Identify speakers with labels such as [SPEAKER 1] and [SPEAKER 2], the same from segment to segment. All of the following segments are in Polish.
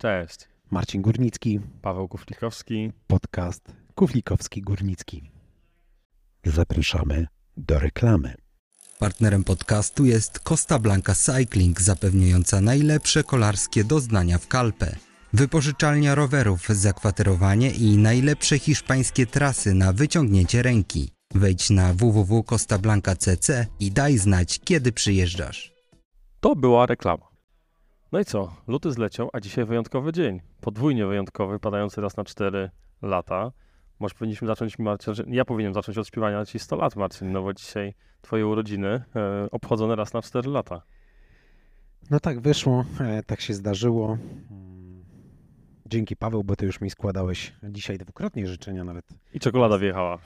[SPEAKER 1] Cześć.
[SPEAKER 2] Marcin Górnicki,
[SPEAKER 1] Paweł Kuflikowski.
[SPEAKER 2] podcast Kuflikowski-Górnicki. Zapraszamy do reklamy.
[SPEAKER 3] Partnerem podcastu jest Costa Blanca Cycling, zapewniająca najlepsze kolarskie doznania w Kalpę. Wypożyczalnia rowerów, zakwaterowanie i najlepsze hiszpańskie trasy na wyciągnięcie ręki. Wejdź na www.costablanca.cc i daj znać, kiedy przyjeżdżasz.
[SPEAKER 1] To była reklama. No i co? Luty zleciał, a dzisiaj wyjątkowy dzień. Podwójnie wyjątkowy, padający raz na 4 lata. Może powinniśmy zacząć, Marcin, ja powinienem zacząć od śpiewania ci 100 lat, Marcin, no bo dzisiaj twoje urodziny e, obchodzone raz na 4 lata.
[SPEAKER 2] No tak wyszło, e, tak się zdarzyło. Mm, Dzięki Paweł, bo ty już mi składałeś dzisiaj dwukrotnie życzenia nawet.
[SPEAKER 1] I czekolada wjechała.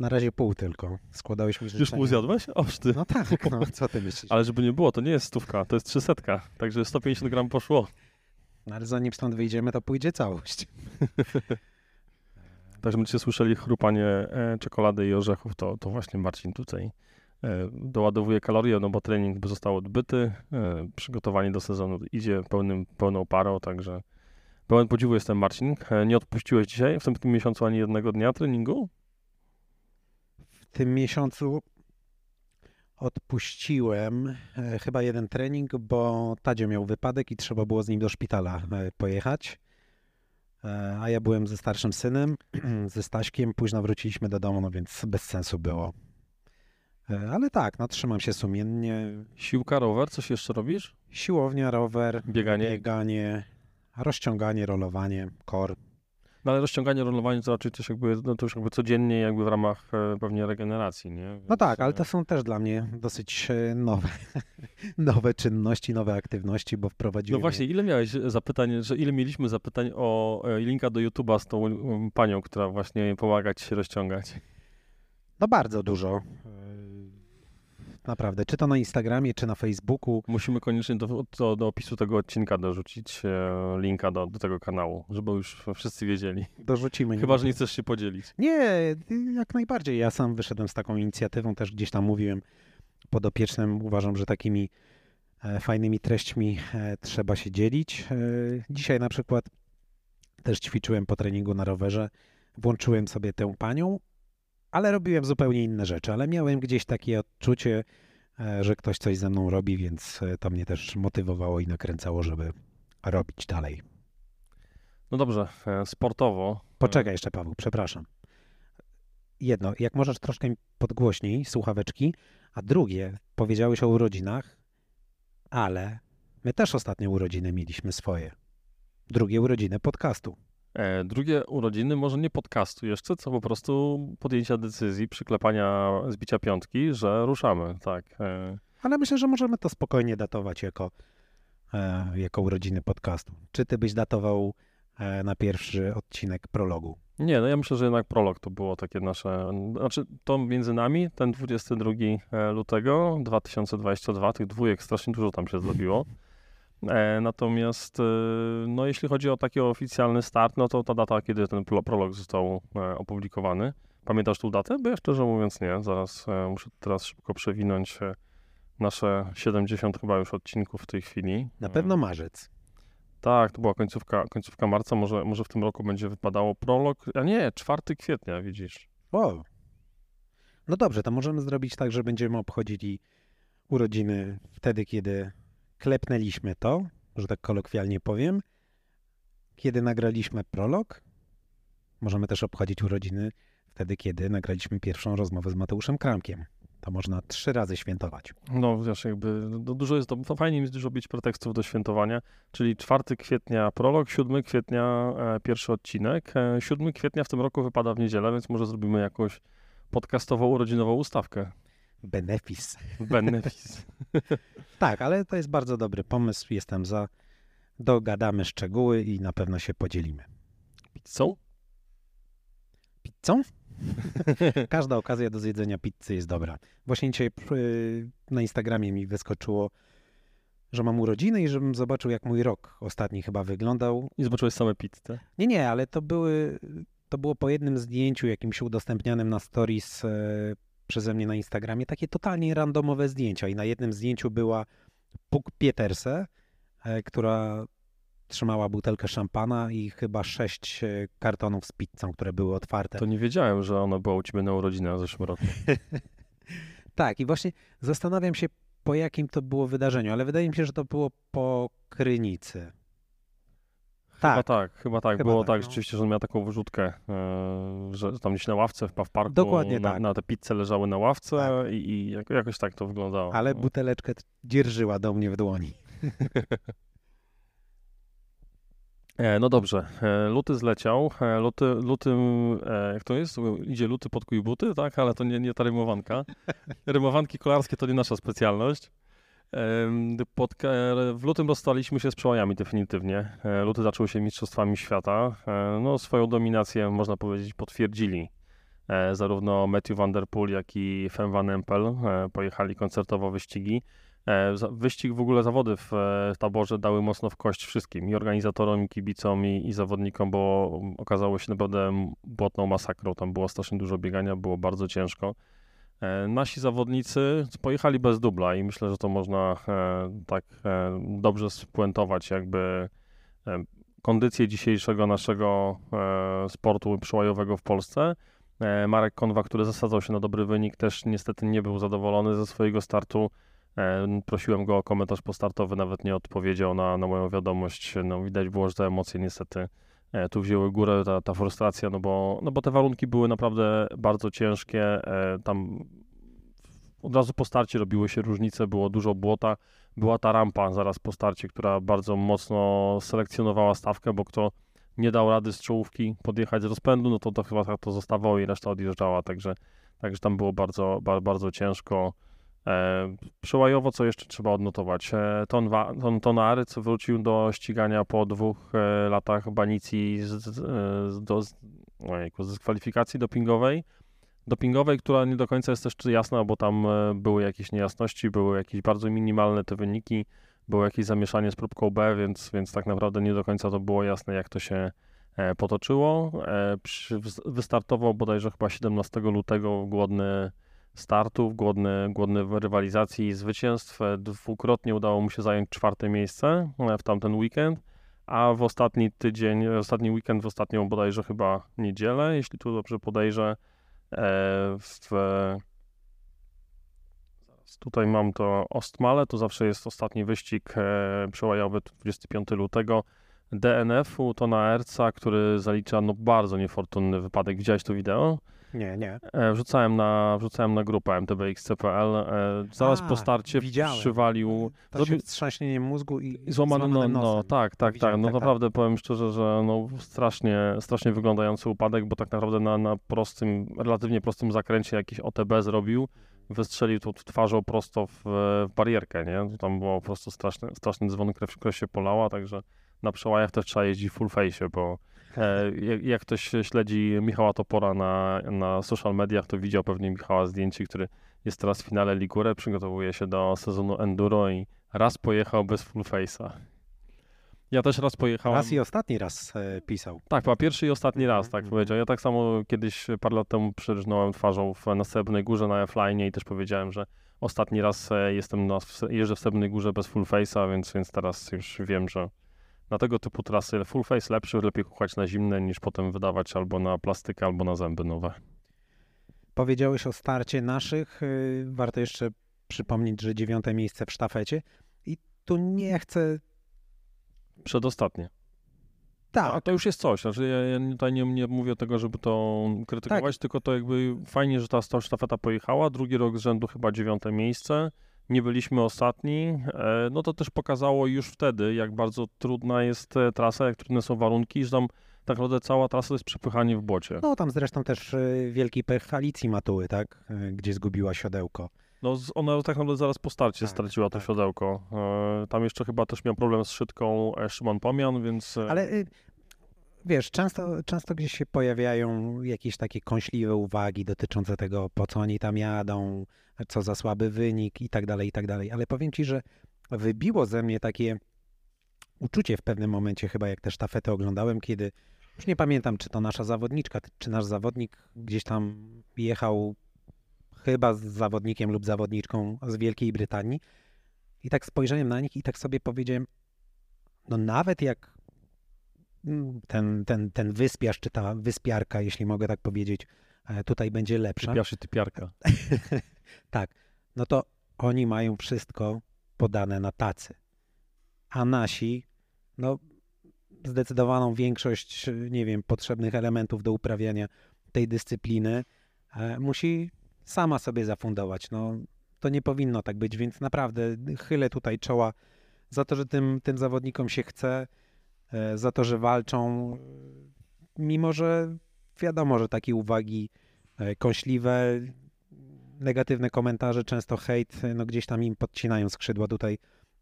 [SPEAKER 2] Na razie pół tylko. Składałeś mi życzenia.
[SPEAKER 1] Już pół zjadłeś? Oż ty.
[SPEAKER 2] No tak, no co ty myślisz?
[SPEAKER 1] Ale żeby nie było, to nie jest stówka, to jest 300. Także 150 gram poszło.
[SPEAKER 2] No, ale zanim stąd wyjdziemy, to pójdzie całość.
[SPEAKER 1] Także będziecie słyszeli chrupanie e, czekolady i orzechów, to, to właśnie Marcin tutaj e, doładowuje kalorie, no bo trening by został odbyty, e, przygotowanie do sezonu idzie pełnym, pełną parą, także pełen podziwu jestem Marcin. Nie odpuściłeś dzisiaj w tym miesiącu ani jednego dnia treningu?
[SPEAKER 2] W tym miesiącu odpuściłem e, chyba jeden trening, bo Tadzio miał wypadek i trzeba było z nim do szpitala e, pojechać. E, a ja byłem ze starszym synem, ze Staśkiem, późno wróciliśmy do domu, no więc bez sensu było. Ale tak, no trzymam się sumiennie.
[SPEAKER 1] Siłka, rower, coś jeszcze robisz?
[SPEAKER 2] Siłownia, rower,
[SPEAKER 1] Bieganie?
[SPEAKER 2] bieganie, rozciąganie, rolowanie, kor.
[SPEAKER 1] No ale rozciąganie, rolowanie to raczej też jakby, no to już jakby codziennie jakby w ramach e, pewnie regeneracji, nie?
[SPEAKER 2] No
[SPEAKER 1] Więc,
[SPEAKER 2] tak, ale
[SPEAKER 1] e,
[SPEAKER 2] to są też dla mnie dosyć e, nowe, nowe czynności, nowe aktywności, bo wprowadziłem.
[SPEAKER 1] No właśnie, ile miałeś zapytań, że ile mieliśmy zapytań o linka do YouTube'a z tą um, panią, która właśnie pomaga ci się rozciągać?
[SPEAKER 2] No bardzo dużo. Naprawdę, czy to na Instagramie, czy na Facebooku.
[SPEAKER 1] Musimy koniecznie do, do, do opisu tego odcinka dorzucić e, linka do, do tego kanału, żeby już wszyscy wiedzieli.
[SPEAKER 2] Dorzucimy.
[SPEAKER 1] Chyba, że nie chcesz się podzielić.
[SPEAKER 2] Nie, jak najbardziej. Ja sam wyszedłem z taką inicjatywą, też gdzieś tam mówiłem podopiecznym. Uważam, że takimi e, fajnymi treśćmi e, trzeba się dzielić. E, Dzisiaj na przykład też ćwiczyłem po treningu na rowerze. Włączyłem sobie tę panią, ale robiłem zupełnie inne rzeczy. Ale miałem gdzieś takie odczucie, e, że ktoś coś ze mną robi, więc e, to mnie też motywowało i nakręcało, żeby robić dalej.
[SPEAKER 1] No dobrze, e, sportowo.
[SPEAKER 2] Poczekaj jeszcze, Paweł, przepraszam. Jedno, jak możesz troszkę podgłośniej, słuchaweczki, a drugie, powiedziałeś o urodzinach, ale my też ostatnio urodziny mieliśmy swoje. Drugie urodziny podcastu.
[SPEAKER 1] E, drugie urodziny, może nie podcastu jeszcze, co po prostu podjęcia decyzji, przyklepania zbicia piątki, że ruszamy, tak. E,
[SPEAKER 2] Ale myślę, że możemy to spokojnie datować jako, e, jako urodziny podcastu. Czy ty byś datował na pierwszy odcinek prologu?
[SPEAKER 1] Nie, no ja myślę, że jednak prolog to było takie nasze, znaczy to między nami, ten 22 lutego 2022, tych dwójek strasznie dużo tam się zrobiło. E, natomiast, e, no jeśli chodzi o taki oficjalny start, no to ta data, kiedy ten pro- prolog został e, opublikowany. Pamiętasz tą datę? Bo ja szczerze mówiąc nie. Zaraz muszę teraz szybko przewinąć nasze 70 chyba już odcinków w tej chwili.
[SPEAKER 2] Na pewno marzec.
[SPEAKER 1] tak, to była końcówka, końcówka marca, może, może w tym roku będzie wypadało prolog, a nie, 4 kwietnia, widzisz.
[SPEAKER 2] O! No dobrze, to możemy zrobić tak, że będziemy obchodzili urodziny wtedy, kiedy klepnęliśmy to, że tak kolokwialnie powiem, kiedy nagraliśmy prolog. Możemy też obchodzić urodziny wtedy, kiedy nagraliśmy pierwszą rozmowę z Mateuszem Kramkiem. To można trzy razy świętować.
[SPEAKER 1] No wiesz, jakby no, dużo jest, to fajnie mi dużo być pretekstów do świętowania, czyli 4 kwietnia prolog, 7 kwietnia e, pierwszy odcinek, e, 7 kwietnia w tym roku wypada w niedzielę, więc może zrobimy jakąś podcastową, urodzinową ustawkę.
[SPEAKER 2] Benefis.
[SPEAKER 1] Benefis.
[SPEAKER 2] Tak, ale to jest bardzo dobry pomysł. Jestem za. Dogadamy szczegóły i na pewno się podzielimy.
[SPEAKER 1] Pizzą?
[SPEAKER 2] Pizzą? Każda okazja do zjedzenia pizzy jest dobra. Właśnie dzisiaj y, na Instagramie mi wyskoczyło, że mam urodziny i żebym zobaczył, jak mój rok ostatni chyba wyglądał.
[SPEAKER 1] I zobaczyłeś same pizze.
[SPEAKER 2] Nie, nie, ale to były, to było po jednym zdjęciu jakimś udostępnianym na stories e, przeze mnie na Instagramie, takie totalnie randomowe zdjęcia i na jednym zdjęciu była Puk Pieterse, e, która trzymała butelkę szampana i chyba sześć e, kartonów z pizzą, które były otwarte.
[SPEAKER 1] To nie wiedziałem, że ona była u ciebie na urodzinach w zeszłym roku.
[SPEAKER 2] Tak, i właśnie zastanawiam się, po jakim to było wydarzeniu, ale wydaje mi się, że to było po Krynicy.
[SPEAKER 1] Chyba
[SPEAKER 2] Tak,
[SPEAKER 1] tak, chyba tak.
[SPEAKER 2] Chyba
[SPEAKER 1] Było
[SPEAKER 2] tak,
[SPEAKER 1] tak,
[SPEAKER 2] no.
[SPEAKER 1] rzeczywiście, że on miał taką wyrzutkę, e, że tam gdzieś na ławce w parku
[SPEAKER 2] Dokładnie
[SPEAKER 1] na,
[SPEAKER 2] tak.
[SPEAKER 1] na te pizze leżały na ławce
[SPEAKER 2] Tak.
[SPEAKER 1] i, i jak- jakoś tak to wyglądało.
[SPEAKER 2] ale
[SPEAKER 1] no.
[SPEAKER 2] buteleczkę dzierżyła do mnie w dłoni.
[SPEAKER 1] E, no dobrze, e, luty zleciał, luty, lutym, jak to jest? Idzie luty pod kuj buty, tak? Ale to nie, nie ta rymowanka. Rymowanki kolarskie to nie nasza specjalność. W lutym rozstaliśmy się z przełajami definitywnie. E, Luty zaczął się mistrzostwami świata. E, No, swoją dominację, można powiedzieć, potwierdzili. E, Zarówno Matthew Van Der Poel, jak i Fem Van Empel pojechali koncertowo wyścigi. Wyścig w ogóle zawody w taborze dały mocno w kość wszystkim, i organizatorom, i kibicom, i, i zawodnikom, bo okazało się naprawdę błotną masakrą. Tam było strasznie dużo biegania, było bardzo ciężko. E, Nasi zawodnicy pojechali bez dubla i myślę, że to można e, tak e, dobrze spuentować, jakby kondycję dzisiejszego naszego sportu przełajowego w Polsce. Marek Konwa, który zasadzał się na dobry wynik, też niestety nie był zadowolony ze swojego startu. Prosiłem go o komentarz postartowy, nawet nie odpowiedział na, na moją wiadomość. No, widać było, że te emocje niestety tu wzięły górę, ta, ta frustracja, no bo, no bo te warunki były naprawdę bardzo ciężkie. e, Tam od razu po starcie robiły się różnice, było dużo błota. Była ta rampa zaraz po starcie, która bardzo mocno selekcjonowała stawkę, bo kto nie dał rady z czołówki podjechać z rozpędu, no to, to chyba tak to zostawało i reszta odjeżdżała, także, także tam było bardzo, ba, bardzo ciężko. E, przełajowo, co jeszcze trzeba odnotować? E, ton, ton, ton Aryc wrócił do ścigania po dwóch e, latach banicji z, z, do, ojejku, z dyskwalifikacji dopingowej. Dopingowej, która nie do końca jest też jasna, bo tam były jakieś niejasności, były jakieś bardzo minimalne te wyniki, było jakieś zamieszanie z próbką B, więc, więc tak naprawdę nie do końca to było jasne, jak to się potoczyło. Wystartował bodajże chyba 17 lutego głodny startów, głodny, głodny rywalizacji i zwycięstw. E, Dwukrotnie udało mu się zająć czwarte miejsce e, w tamten weekend, a w ostatni tydzień, w ostatni weekend, w ostatnią bodajże chyba niedzielę, jeśli tu dobrze podejrzę, e, w tutaj mam to Ostmale, to zawsze jest ostatni wyścig e, przełajowy 25 lutego. DNF-u to na Erca, który zalicza no bardzo niefortunny wypadek. Widziałeś to wideo?
[SPEAKER 2] Nie, nie.
[SPEAKER 1] E, Wrzucałem na, wrzucałem na grupę mtbxc.pl. E, Zaraz
[SPEAKER 2] A,
[SPEAKER 1] po starcie
[SPEAKER 2] widziałem.
[SPEAKER 1] przywalił.
[SPEAKER 2] To
[SPEAKER 1] Zrobił-
[SPEAKER 2] się wstrząśnieniem mózgu i
[SPEAKER 1] i Złamany, no, no tak, tak, tak.
[SPEAKER 2] Widziałem,
[SPEAKER 1] No
[SPEAKER 2] tak, tak.
[SPEAKER 1] naprawdę powiem szczerze, że no, strasznie, strasznie wyglądający upadek, bo tak naprawdę na, na prostym, relatywnie prostym zakręcie jakiś OTB zrobił, wystrzelił tu twarzą prosto w, w barierkę, nie? Tam było po prostu straszny, straszny dzwon, krew, krew się polała, także na przełajach też trzeba jeździć full face, bo jak, jak ktoś śledzi Michała Topora na, na social mediach, to widział pewnie Michała zdjęcie, który jest teraz w finale Ligure, przygotowuje się do sezonu Enduro i raz pojechał bez full face'a. Ja też raz pojechałem.
[SPEAKER 2] Raz i ostatni raz e, pisał.
[SPEAKER 1] Tak, chyba pierwszy i ostatni raz, tak
[SPEAKER 2] Mhm.
[SPEAKER 1] powiedział. Ja tak samo kiedyś parę lat temu przyrżnąłem twarzą w, na Srebrnej Górze na F-Line i też powiedziałem, że ostatni raz e, jestem na, jeżdżę w Srebrnej Górze bez full face'a, więc, więc teraz już wiem, że na tego typu trasy full face lepszy, lepiej kuchać na zimne niż potem wydawać albo na plastykę, albo na zęby nowe.
[SPEAKER 2] Powiedziałeś o starcie naszych. y, Warto jeszcze przypomnieć, że dziewiąte miejsce w sztafecie. I tu nie chcę.
[SPEAKER 1] Przedostatnie.
[SPEAKER 2] Tak,
[SPEAKER 1] A to już jest coś. Znaczy ja, ja tutaj nie, nie mówię tego, żeby to krytykować, tylko to jakby fajnie, że ta sto- sztafeta pojechała. Drugi rok z rzędu chyba dziewiąte miejsce. Nie byliśmy ostatni. E, no to też pokazało już wtedy, jak bardzo trudna jest e, trasa, jak trudne są warunki, że tam tak naprawdę cała trasa jest przepychanie w błocie.
[SPEAKER 2] No tam zresztą też y, wielki pech Alicji Matuły, tak? Gdzie zgubiła siodełko.
[SPEAKER 1] No ona tak naprawdę zaraz po starcie
[SPEAKER 2] Tak,
[SPEAKER 1] straciła to
[SPEAKER 2] tak.
[SPEAKER 1] siodełko. E, tam jeszcze chyba też miał problem z szydką e, Szymon Pomian, więc... e,
[SPEAKER 2] Ale wiesz, często, często gdzieś się pojawiają jakieś takie kąśliwe uwagi dotyczące tego, po co oni tam jadą, co za słaby wynik i tak dalej, i tak dalej. Ale powiem ci, że wybiło ze mnie takie uczucie w pewnym momencie, chyba jak te sztafety oglądałem, kiedy już nie pamiętam, czy to nasza zawodniczka, czy nasz zawodnik gdzieś tam jechał chyba z zawodnikiem lub zawodniczką z Wielkiej Brytanii. I tak spojrzałem na nich i tak sobie powiedziałem, no nawet jak ten, ten, ten wyspiarz, czy ta wyspiarka, jeśli mogę tak powiedzieć, e, tutaj będzie lepsza.
[SPEAKER 1] Typiarz i typiarka.
[SPEAKER 2] tak, no to oni mają wszystko podane na tacy. A nasi, no zdecydowaną większość, nie wiem, potrzebnych elementów do uprawiania tej dyscypliny e, musi sama sobie zafundować. No, to nie powinno tak być, więc naprawdę chylę tutaj czoła za to, że tym, tym zawodnikom się chce, za to, że walczą, mimo że wiadomo, że takie uwagi e, kąśliwe, negatywne komentarze, często hejt, no gdzieś tam im podcinają skrzydła tutaj.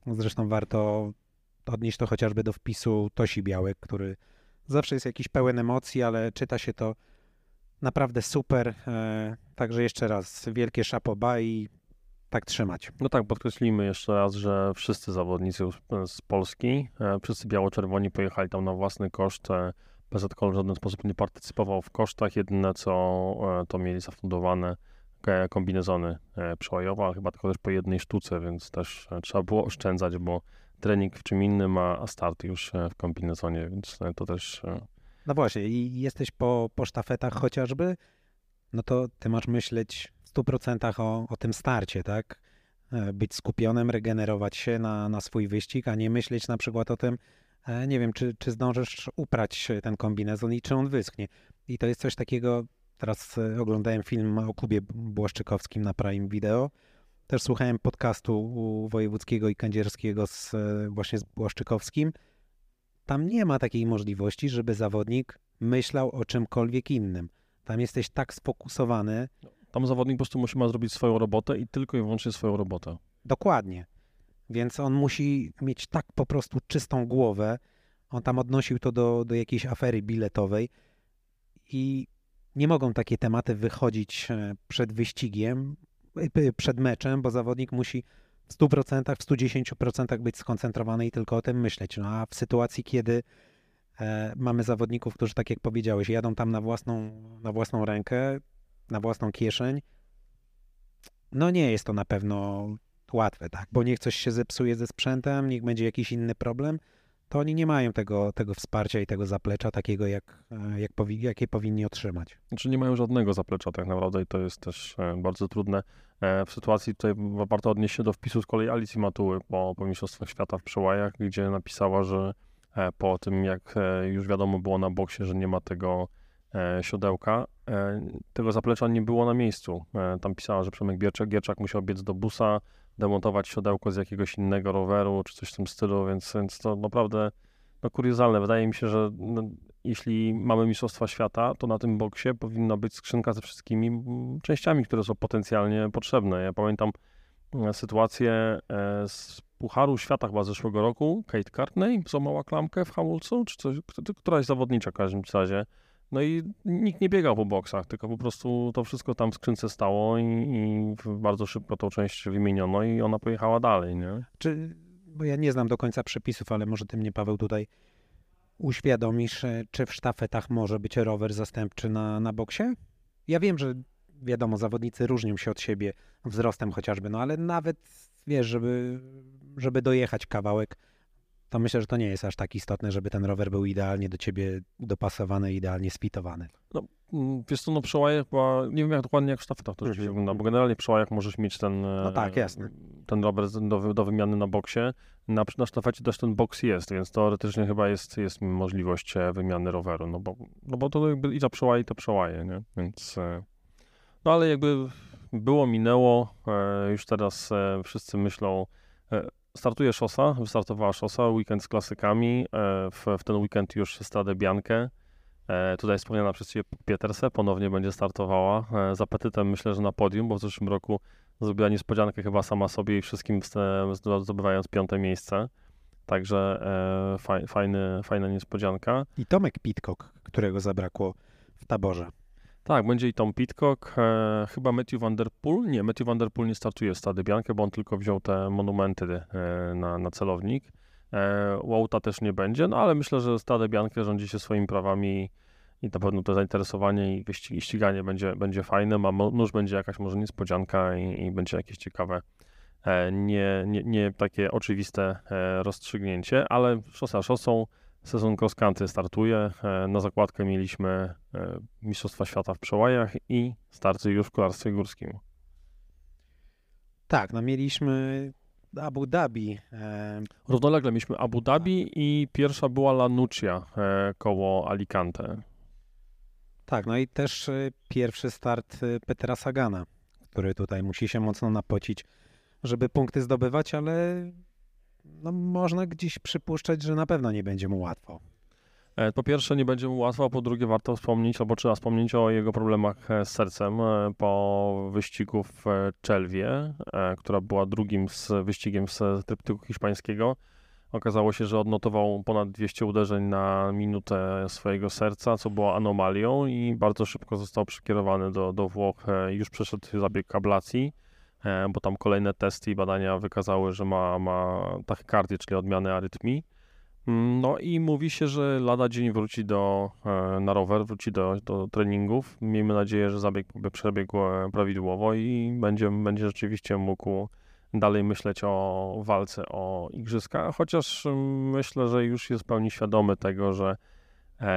[SPEAKER 2] Zresztą warto odnieść to chociażby do wpisu Tosi Białek, który zawsze jest jakiś pełen emocji, ale czyta się to naprawdę super. E, także jeszcze raz wielkie szapoba i tak trzymać.
[SPEAKER 1] No tak, podkreślimy jeszcze raz, że wszyscy zawodnicy z Polski, e, wszyscy biało-czerwoni pojechali tam na własny koszt. E, PZK w żaden sposób nie partycypował w kosztach. Jedyne co to mieli zafundowane kombinezony przełajowe, ale chyba tylko też po jednej sztuce, więc też trzeba było oszczędzać, bo trening w czym innym, a start już w kombinezonie, więc to też
[SPEAKER 2] no właśnie, i jesteś po, po sztafetach chociażby, no to ty masz myśleć 100% o, o tym starcie, tak? E, być skupionym, regenerować się na, na swój wyścig, a nie myśleć na przykład o tym, e, nie wiem, czy, czy zdążysz uprać ten kombinezon i czy on wyschnie. I to jest coś takiego, teraz e, oglądałem film o Kubie Błaszczykowskim na Prime Video, też słuchałem podcastu u Wojewódzkiego i Kędzierskiego z, właśnie z Błaszczykowskim, tam nie ma takiej możliwości, żeby zawodnik myślał o czymkolwiek innym. Tam jesteś tak sfokusowany.
[SPEAKER 1] Tam zawodnik po prostu musi ma zrobić swoją robotę i tylko i wyłącznie swoją robotę.
[SPEAKER 2] Dokładnie. Więc on musi mieć tak po prostu czystą głowę. On tam odnosił to do, do jakiejś afery biletowej i nie mogą takie tematy wychodzić e, przed wyścigiem, e, przed meczem, bo zawodnik musi w 100%, w 110% być skoncentrowany i tylko o tym myśleć. No a w sytuacji, kiedy e, mamy zawodników, którzy, tak jak powiedziałeś, jadą tam na własną, na własną rękę, na własną kieszeń, no nie jest to na pewno łatwe, tak? Bo niech coś się zepsuje ze sprzętem, niech będzie jakiś inny problem, to oni nie mają tego, tego wsparcia i tego zaplecza takiego, jak, e, jak powi jakie powinni otrzymać.
[SPEAKER 1] Znaczy nie mają żadnego zaplecza tak naprawdę i to jest też e, bardzo trudne. E, w sytuacji tutaj warto odnieść się do wpisu z kolei Alicji Matuły po, po Mistrzostwach Świata w Przełajach, gdzie napisała, że po tym jak już wiadomo było na boksie, że nie ma tego siodełka, tego zaplecza nie było na miejscu. Tam pisała, że Przemek Gierczak, musiał biec do busa, demontować siodełko z jakiegoś innego roweru, czy coś w tym stylu, więc, więc to naprawdę no, kuriozalne. Wydaje mi się, że no, jeśli mamy Mistrzostwa Świata, to na tym boksie powinna być skrzynka ze wszystkimi częściami, które są potencjalnie potrzebne. Ja pamiętam e, sytuację e, z Pucharu Świata chyba zeszłego roku. Kate Cartney złamała klamkę w hamulcu, czy coś, któraś zawodnicza w każdym razie. No i nikt nie biegał po boksach, tylko po prostu to wszystko tam w skrzynce stało i, i bardzo szybko tą część wymieniono i ona pojechała dalej, nie?
[SPEAKER 2] Czy, bo ja nie znam do końca przepisów, ale może ty mnie, Paweł, tutaj uświadomisz, e, czy w sztafetach może być rower zastępczy na, na boksie? Ja wiem, że wiadomo, zawodnicy różnią się od siebie wzrostem chociażby, no ale nawet, wiesz, żeby, żeby dojechać kawałek, to myślę, że to nie jest aż tak istotne, żeby ten rower był idealnie do ciebie dopasowany, idealnie spitowany.
[SPEAKER 1] No, mm, wiesz co, no przy łajach chyba, nie wiem jak dokładnie jak w sztafetach to rzeczywiście wygląda, bo generalnie przy łajach możesz mieć ten,
[SPEAKER 2] no tak, jasne.
[SPEAKER 1] ten rower do, do wymiany na boksie. Na, na sztafecie też ten boks jest, więc teoretycznie chyba jest, jest możliwość e, wymiany roweru, no bo, no bo to jakby i to przełaje, i to przełaje, nie? Więc, e, no ale jakby było, minęło, e, już teraz wszyscy myślą, startuje szosa, wystartowała szosa, weekend z klasykami, e, w, w ten weekend już Stradę Biankę. E, tutaj wspomniana przez Ciebie Pieterse ponownie będzie startowała e, z apetytem myślę, że na podium, bo w zeszłym roku zrobiła niespodziankę chyba sama sobie i wszystkim zdobywając piąte miejsce. Także fajny, fajna niespodzianka.
[SPEAKER 2] I Tomek Pitcock, którego zabrakło w taborze.
[SPEAKER 1] Tak, będzie i Tom Pitcock, e, chyba Matthew Van Der Poel. Nie, Matthew Van Der Poel nie startuje w Stady Biankę, bo on tylko wziął te monumenty e, na, na celownik. E, Wouta też nie będzie, no ale myślę, że Stade Biankę rządzi się swoimi prawami i na pewno to zainteresowanie i wyścig, i ściganie będzie, będzie fajne, a nóż będzie jakaś może niespodzianka i, i będzie jakieś ciekawe, e, nie, nie, nie takie oczywiste e, rozstrzygnięcie, ale szosa szosą, sezon cross country startuje. E, na zakładkę mieliśmy e, Mistrzostwa Świata w przełajach i starty już w kolarstwie górskim.
[SPEAKER 2] Tak, no mieliśmy Abu Dhabi. E,
[SPEAKER 1] Równolegle mieliśmy Abu Dhabi i pierwsza była La Nucia e, koło Alicante.
[SPEAKER 2] tak, no i też pierwszy start Petera Sagana, który tutaj musi się mocno napocić, żeby punkty zdobywać, ale no, można gdzieś przypuszczać, że na pewno nie będzie mu łatwo.
[SPEAKER 1] E, Po pierwsze nie będzie mu łatwo, a po drugie warto wspomnieć, albo trzeba wspomnieć o jego problemach e, z sercem e, po wyścigu w Czelwie, która była drugim z wyścigiem z tryptyku hiszpańskiego. Okazało się, że odnotował ponad 200 uderzeń na minutę swojego serca, co było anomalią i bardzo szybko został przekierowany do, do Włoch. Już przeszedł zabieg ablacji, bo tam kolejne testy i badania wykazały, że ma, ma tachykardię, czyli odmianę arytmii. Mm, No i mówi się, że lada dzień wróci do, e, na rower, wróci do, do treningów. Miejmy nadzieję, że zabieg przebiegł e, prawidłowo i będzie, będzie rzeczywiście mógł dalej myśleć o walce o igrzyska, chociaż mm, myślę, że już jest w pełni świadomy tego, że e,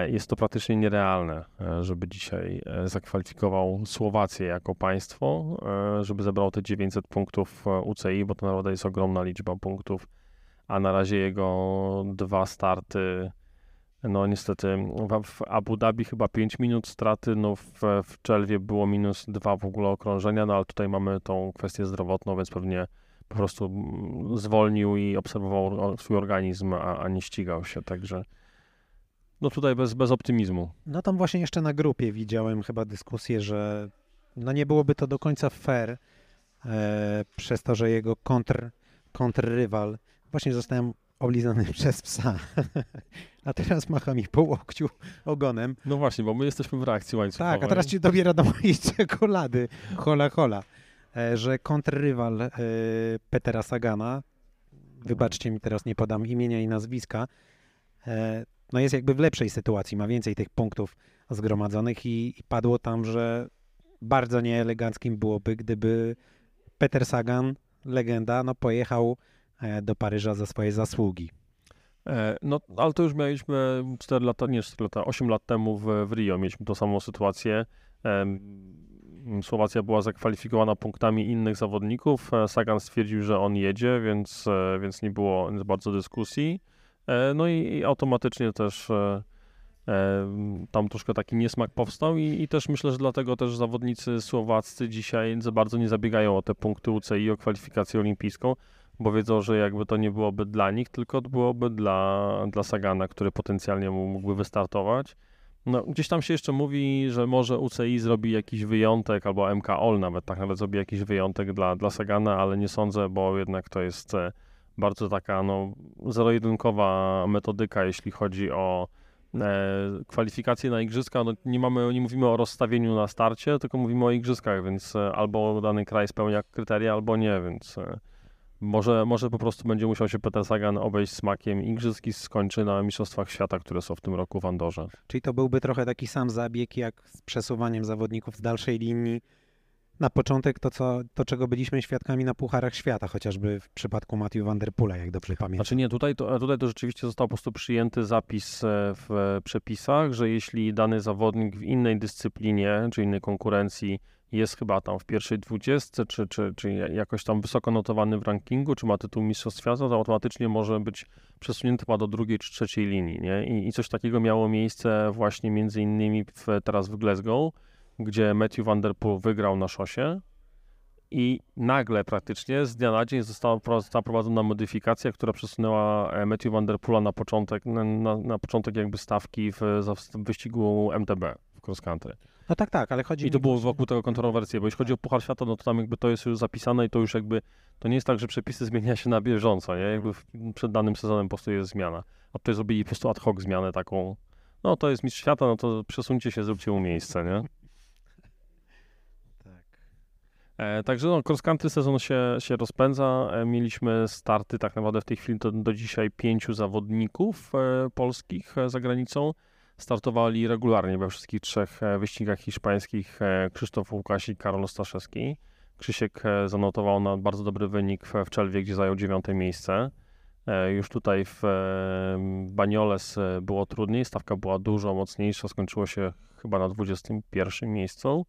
[SPEAKER 1] jest to praktycznie nierealne, e, żeby dzisiaj e, zakwalifikował Słowację jako państwo, e, żeby zebrał te 900 punktów e, UCI, bo to naprawdę jest ogromna liczba punktów a na razie jego dwa starty, no niestety w- Abu Dhabi chyba 5 minut straty, no w, w Czelwie było minus 2 w ogóle okrążenia, no ale tutaj mamy tą kwestię zdrowotną, więc pewnie po prostu mm, zwolnił i obserwował swój organizm, a, a nie ścigał się, także no tutaj bez, bez optymizmu.
[SPEAKER 2] No tam właśnie jeszcze na grupie widziałem chyba dyskusję, że no nie byłoby to do końca fair e, przez to, że jego kontr, kontrrywal właśnie zostałem oblizany przez psa, a teraz macha mi po łokciu ogonem.
[SPEAKER 1] No właśnie, bo my jesteśmy w reakcji łańcuchowej.
[SPEAKER 2] Tak, a teraz ci dobiera do mojej czekolady. Hola, hola. E, że kontrrywal e, Petera Sagana, wybaczcie mi teraz nie podam imienia i nazwiska, e, no jest jakby w lepszej sytuacji, ma więcej tych punktów zgromadzonych i, i padło tam, że bardzo nieeleganckim byłoby, gdyby Peter Sagan, legenda, no pojechał e, do Paryża za swoje zasługi.
[SPEAKER 1] E, No, ale to już mieliśmy 4 lata, nie 4 lata, 8 lat temu w, w Rio mieliśmy tą samą sytuację. Słowacja była zakwalifikowana punktami innych zawodników. E, Sagan stwierdził, że on jedzie, więc, więc nie było bardzo dyskusji. E, No i, i automatycznie też e, e, tam troszkę taki niesmak powstał i, i też myślę, że dlatego też zawodnicy słowaccy dzisiaj za bardzo nie zabiegają o te punkty UCI, o kwalifikację olimpijską, bo wiedzą, że jakby to nie byłoby dla nich, tylko byłoby dla, dla Sagana, który potencjalnie mógłby wystartować. No, gdzieś tam się jeszcze mówi, że może UCI zrobi jakiś wyjątek, albo MK All nawet tak nawet zrobi jakiś wyjątek dla, dla Sagana, ale nie sądzę, bo jednak to jest bardzo taka no, zero-jedynkowa metodyka, jeśli chodzi o e, kwalifikacje na igrzyska. No, nie, mamy, nie mówimy o rozstawieniu na starcie, tylko mówimy o igrzyskach, więc e, albo dany kraj spełnia kryteria, albo nie, więc e, może, może po prostu będzie musiał się Peter Sagan obejść smakiem igrzysk i skończy na Mistrzostwach Świata, które są w tym roku w Andorze.
[SPEAKER 2] Czyli to byłby trochę taki sam zabieg jak z przesuwaniem zawodników z dalszej linii. Na początek to, co, to czego byliśmy świadkami na Pucharach Świata, chociażby w przypadku Matthew Van Der Poola, jak dobrze pamiętam.
[SPEAKER 1] Znaczy nie, tutaj to, tutaj to rzeczywiście został po prostu przyjęty zapis e, w przepisach, że jeśli dany zawodnik w innej dyscyplinie, czy innej konkurencji jest chyba tam w pierwszej dwudziestce, czy, czy, czy jakoś tam wysoko notowany w rankingu, czy ma tytuł Mistrzostw Świata, to automatycznie może być przesunięty chyba do drugiej czy trzeciej linii, nie? I, I coś takiego miało miejsce właśnie między innymi w, teraz w Glasgow, gdzie Matthew Van Der Poel wygrał na szosie i nagle praktycznie z dnia na dzień została zaprowadzona modyfikacja, która przesunęła e, Matthew Van Der Poola na początek, na, na, początek jakby stawki w, w wyścigu MTB w cross country.
[SPEAKER 2] No tak, tak, ale chodzi
[SPEAKER 1] I to było wokół tego kontrowersje, bo jeśli chodzi o Puchar Świata, no to tam jakby to jest już zapisane i to już jakby, to nie jest tak, że przepisy zmienia się na bieżąco, nie? Jakby przed danym sezonem po prostu jest zmiana. A tutaj zrobili po prostu ad hoc zmianę taką, no to jest mistrz świata, no to przesuńcie się, zróbcie mu miejsce, nie? E, także no, cross country sezon się, się rozpędza. E, mieliśmy starty tak naprawdę w tej chwili do, do dzisiaj pięciu zawodników e, polskich za granicą. Startowali regularnie we wszystkich trzech wyścigach hiszpańskich Krzysztof Łukasik, Karol Staszewski. Krzysiek zanotował na bardzo dobry wynik w, Czelwie, gdzie zajął dziewiąte miejsce. Już tutaj w Banioles było trudniej, stawka była dużo mocniejsza, skończyło się chyba na 21 miejscu.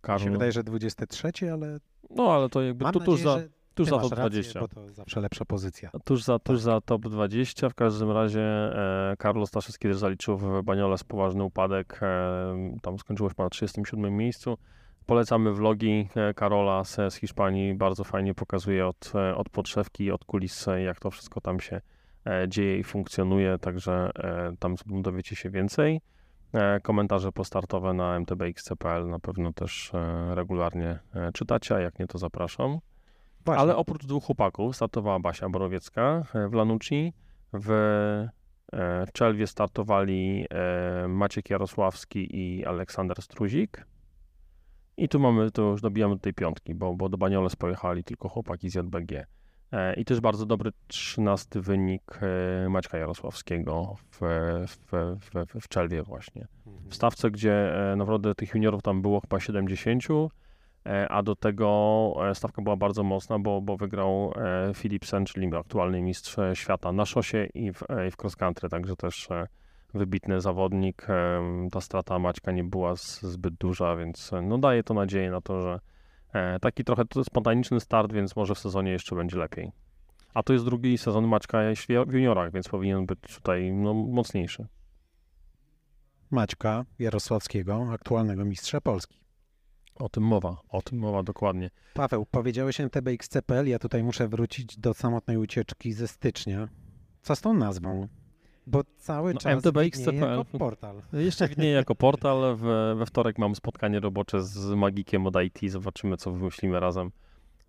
[SPEAKER 1] E,
[SPEAKER 2] Mi
[SPEAKER 1] Karol,
[SPEAKER 2] się wydaje, że 23, ale
[SPEAKER 1] no ale to jakby tu, tuż za, tuż za top
[SPEAKER 2] rację,
[SPEAKER 1] 20.
[SPEAKER 2] bo to zawsze lepsza pozycja.
[SPEAKER 1] Tuż za, tuż
[SPEAKER 2] Tak.
[SPEAKER 1] za top 20. W każdym razie e, Carlos Staszewski też zaliczył w Banioles poważny upadek. E, tam skończyło się na 37 miejscu. Polecamy vlogi e, Karola z, z Hiszpanii. Bardzo fajnie pokazuje od, e, od podszewki, od kulis, e, jak to wszystko tam się dzieje i funkcjonuje. Także e, tam dowiecie się więcej. E, komentarze postartowe na mtbx.pl na pewno też e, regularnie e, czytacie, a jak nie, to zapraszam.
[SPEAKER 2] Właśnie.
[SPEAKER 1] Ale oprócz dwóch chłopaków startowała Basia Borowiecka w Lanucci. W Czelwie startowali Maciek Jarosławski i Aleksander Struzik. I tu mamy, to już dobijamy do tej piątki, bo, bo do Banioles pojechali tylko chłopaki z JBG. E, I też bardzo dobry trzynasty wynik e, Maćka Jarosławskiego w, w, w, w Czelwie właśnie
[SPEAKER 2] Mhm.
[SPEAKER 1] w stawce, gdzie e, naprawdę tych juniorów tam było chyba 70, e, a do tego stawka była bardzo mocna, bo, bo wygrał Philipsen, czyli aktualny mistrz świata na szosie i w, i w cross country, także też wybitny zawodnik. Ta strata Maćka nie była zbyt duża, więc no daje to nadzieję na to, że taki trochę spontaniczny start, więc może w sezonie jeszcze będzie lepiej. A to jest drugi sezon Maćka w juniorach, więc powinien być tutaj no, mocniejszy.
[SPEAKER 2] Maćka Jarosławskiego, aktualnego mistrza Polski.
[SPEAKER 1] O tym mowa, o tym mowa dokładnie.
[SPEAKER 2] Paweł, powiedziałeś MTBX.pl, ja tutaj muszę wrócić do samotnej ucieczki ze stycznia. Co z tą nazwą? Bo cały
[SPEAKER 1] No,
[SPEAKER 2] czas widnieje jako portal.
[SPEAKER 1] Jeszcze nie jako portal. We, we wtorek mam spotkanie robocze z Magikiem od IT. Zobaczymy, co wymyślimy razem.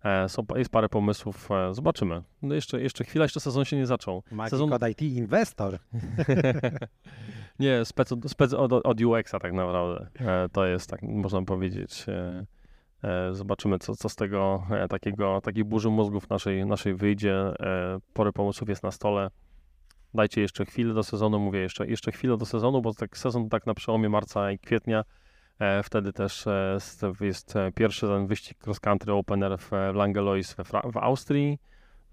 [SPEAKER 1] E, są, jest parę pomysłów. E, zobaczymy. No jeszcze, jeszcze chwila, jeszcze sezon się nie zaczął.
[SPEAKER 2] Magic
[SPEAKER 1] Sezon-
[SPEAKER 2] od IT Inwestor.
[SPEAKER 1] nie, spec, od- spec od, od UX-a tak naprawdę. E, to jest, tak można powiedzieć. Zobaczymy, co, co z tego takiego, takiej burzy mózgów naszej, naszej wyjdzie. Parę pomysłów jest na stole. Dajcie jeszcze chwilę do sezonu, mówię jeszcze, jeszcze chwilę do sezonu, bo tak sezon tak na przełomie marca i kwietnia. E, wtedy też e, jest, e, pierwszy ten wyścig cross country opener w Langelois w Austrii.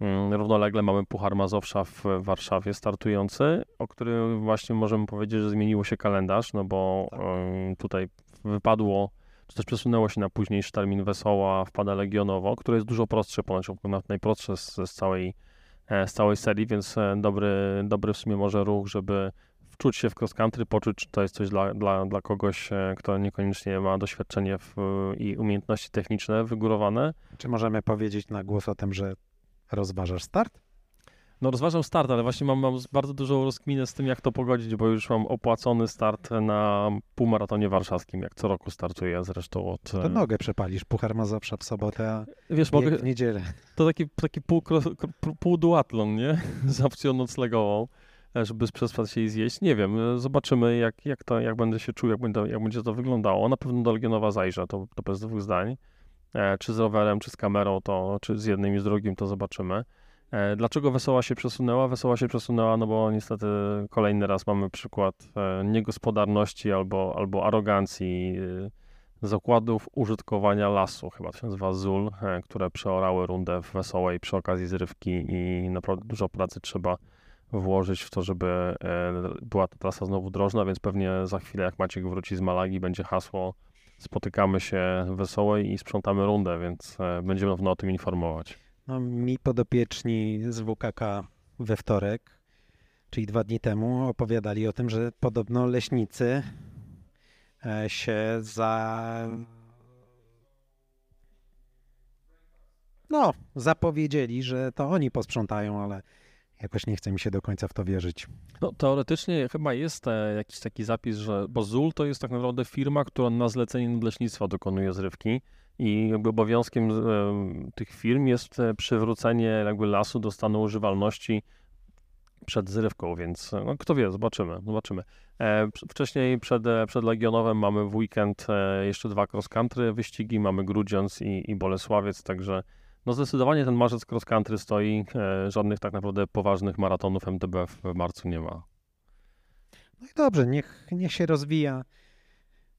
[SPEAKER 1] Mm, Równolegle mamy Puchar Mazowsza w Warszawie startujący, o którym właśnie możemy powiedzieć, że zmieniło się kalendarz, no bo
[SPEAKER 2] Tak.
[SPEAKER 1] tutaj wypadło, czy też przesunęło się na późniejszy termin Wesoła wpada Legionowo, które jest dużo prostsze, ponoć najprostsze z, z, całej, z całej serii, więc e, dobry, dobry w sumie może ruch, żeby wczuć się w cross country, poczuć, czy to jest coś dla, dla, dla kogoś, e, kto niekoniecznie ma doświadczenie w, i umiejętności techniczne wygórowane.
[SPEAKER 2] Czy możemy powiedzieć na głos o tym, że rozważasz start?
[SPEAKER 1] No rozważam start, ale właśnie mam, mam bardzo dużą rozkminę z tym, jak to pogodzić, bo już mam opłacony start na półmaratonie warszawskim, jak co roku startuję zresztą od...
[SPEAKER 2] To
[SPEAKER 1] e,
[SPEAKER 2] nogę przepalisz. Puchar Mazowsza w sobotę, a
[SPEAKER 1] Wiesz, mogę,
[SPEAKER 2] w niedzielę.
[SPEAKER 1] to taki, taki pół, pół duatlon, nie? Z opcją noclegową, e, żeby przespać się i zjeść. Nie wiem, e, zobaczymy jak, jak, to, jak będę się czuł, jak, będę, jak będzie to wyglądało. Na pewno do Legionowa zajrzę, to, to bez dwóch zdań. E, Czy z rowerem, czy z kamerą, to, czy z jednym i z drugim, to zobaczymy. E, Dlaczego Wesoła się przesunęła? Wesoła się przesunęła, no bo niestety kolejny raz mamy przykład e, niegospodarności albo, albo arogancji e, zakładów użytkowania lasu, chyba to się nazywa ZUL, które przeorały rundę w Wesołej przy okazji zrywki i naprawdę dużo pracy trzeba włożyć w to, żeby była ta trasa znowu drożna, więc pewnie za chwilę jak Maciek wróci z Malagi będzie hasło spotykamy się w Wesołej i sprzątamy rundę, więc będziemy na pewno o tym informować.
[SPEAKER 2] No, mi podopieczni z WKK we wtorek, czyli dwa dni temu, opowiadali o tym, że podobno leśnicy e, się za. No, zapowiedzieli, że to oni posprzątają, ale jakoś nie chce mi się do końca w to wierzyć.
[SPEAKER 1] No, teoretycznie chyba jest e, jakiś taki zapis, że bo ZUL to jest tak naprawdę firma, która na zlecenie nadleśnictwa dokonuje zrywki i jakby obowiązkiem tych firm jest e, przywrócenie jakby lasu do stanu używalności przed zrywką, więc e, no, kto wie, zobaczymy, zobaczymy. E, wcześniej przed, e, przed Legionowem mamy w weekend jeszcze dwa cross country wyścigi, mamy Grudziądz i, i Bolesławiec, także no zdecydowanie ten marzec cross country stoi, e, żadnych tak naprawdę poważnych maratonów MTB w marcu nie ma.
[SPEAKER 2] No i dobrze, niech, niech się rozwija.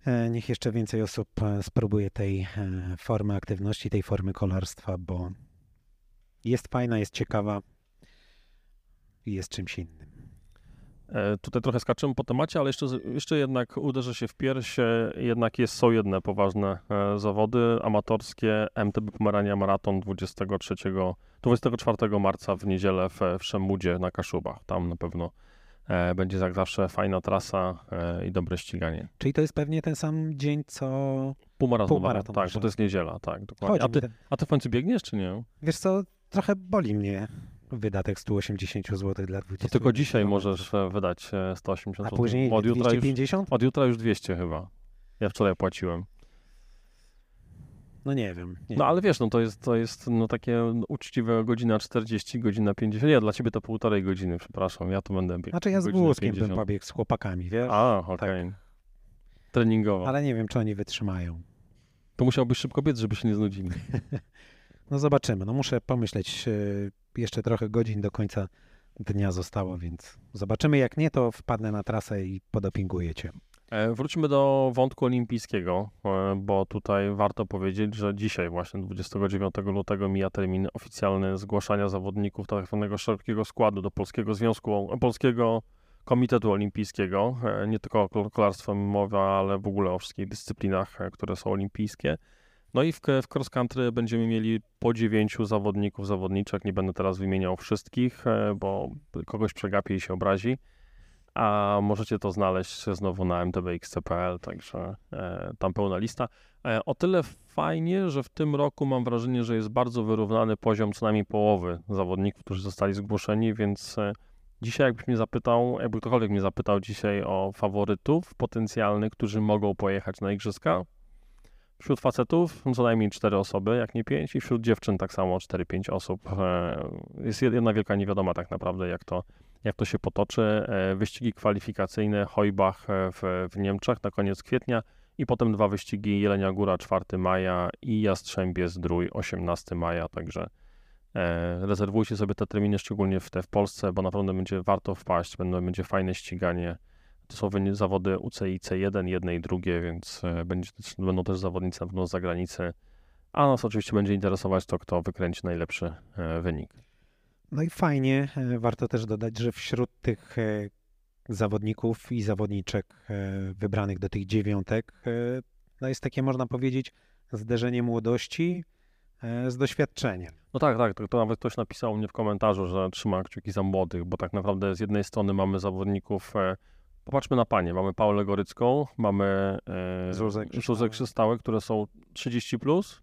[SPEAKER 2] E, Niech jeszcze więcej osób e, spróbuje tej e, formy aktywności, tej formy kolarstwa, bo jest fajna, jest ciekawa. jest czymś innym.
[SPEAKER 1] Tutaj trochę skaczymy po temacie, ale jeszcze, jeszcze jednak uderzę się w pierś. Jednak jest, są jedne poważne zawody amatorskie. MTB Pomerania Maraton 23, 24 marca w niedzielę w, w Szemudzie na Kaszubach. Tam na pewno będzie jak zawsze fajna trasa e, i dobre ściganie.
[SPEAKER 2] Czyli to jest pewnie ten sam dzień, co
[SPEAKER 1] Półmaraton,
[SPEAKER 2] Półmaraton,
[SPEAKER 1] tak, bo to jest niedziela, tak, dokładnie. A ty,
[SPEAKER 2] ten-
[SPEAKER 1] a ty w końcu biegniesz, czy nie?
[SPEAKER 2] Wiesz co, trochę boli mnie wydatek 180 zł dla 20
[SPEAKER 1] To tylko dzisiaj możesz e, wydać e, 180
[SPEAKER 2] A
[SPEAKER 1] zł.
[SPEAKER 2] później
[SPEAKER 1] Od jutra, już,
[SPEAKER 2] 250?
[SPEAKER 1] od jutra już 200 chyba. Ja wczoraj płaciłem.
[SPEAKER 2] No nie wiem. Nie
[SPEAKER 1] No
[SPEAKER 2] wiem.
[SPEAKER 1] ale wiesz, no to jest, to jest no, takie uczciwe godzina 40, godzina 50. Nie, dla ciebie to półtorej godziny, przepraszam. Ja to będę biegł.
[SPEAKER 2] Znaczy ja z włoskiem bym
[SPEAKER 1] 50.
[SPEAKER 2] pobiegł z chłopakami, wiesz?
[SPEAKER 1] A, okej. Treningowo.
[SPEAKER 2] Ale nie wiem, czy oni wytrzymają.
[SPEAKER 1] To musiałbyś szybko biec, żeby się nie znudzili.
[SPEAKER 2] No zobaczymy. No muszę pomyśleć. e, Jeszcze trochę godzin do końca dnia zostało, więc zobaczymy. Jak nie, to wpadnę na trasę i podopinguję cię.
[SPEAKER 1] E, Wróćmy do wątku olimpijskiego, e, bo tutaj warto powiedzieć, że dzisiaj właśnie 29 lutego mija termin oficjalny zgłaszania zawodników zwanego szerokiego składu do Polskiego Związku, Polskiego Komitetu Olimpijskiego. E, Nie tylko o kol- kolarstwo mowa, ale w ogóle o wszystkich dyscyplinach, które są olimpijskie. No i w, w cross country będziemy mieli po dziewięciu zawodników, zawodniczek. Nie będę teraz wymieniał wszystkich, bo kogoś przegapi i się obrazi a możecie to znaleźć znowu na mtbxc.pl, także e, tam pełna lista. E, o tyle fajnie, że w tym roku mam wrażenie, że jest bardzo wyrównany poziom co najmniej połowy zawodników, którzy zostali zgłoszeni, więc e, dzisiaj jakbyś mnie zapytał, jakby ktokolwiek mnie zapytał dzisiaj o faworytów potencjalnych, którzy mogą pojechać na igrzyska, wśród facetów co najmniej cztery osoby, jak nie pięć, i wśród dziewczyn tak samo 4-5 osób. Jest jedna wielka niewiadoma tak naprawdę, jak to jak to się potoczy. E, Wyścigi kwalifikacyjne Hojbach e, w, w Niemczech na koniec kwietnia i potem dwa wyścigi Jelenia Góra 4 maja i Jastrzębie Zdrój 18 maja, także e, rezerwujcie sobie te terminy, szczególnie w te w Polsce, bo naprawdę będzie warto wpaść, będą, będzie fajne ściganie. To są zawody UCI C1, jedne i drugie, więc e, będzie, będą też zawodnicy na pewno z zagranicy. A nas oczywiście będzie interesować to, kto wykręci najlepszy wynik.
[SPEAKER 2] No i fajnie, e, warto też dodać, że wśród tych e, zawodników i zawodniczek e, wybranych do tych dziewiątek, no jest takie, można powiedzieć, zderzenie młodości z doświadczeniem.
[SPEAKER 1] No tak, tak, to, to nawet ktoś napisał mnie w komentarzu, że trzyma kciuki za młodych, bo tak naprawdę z jednej strony mamy zawodników, popatrzmy na panie, mamy Paulę Gorycką, mamy e,
[SPEAKER 2] Zuzę. Krzystałę,
[SPEAKER 1] które są 30+, plus,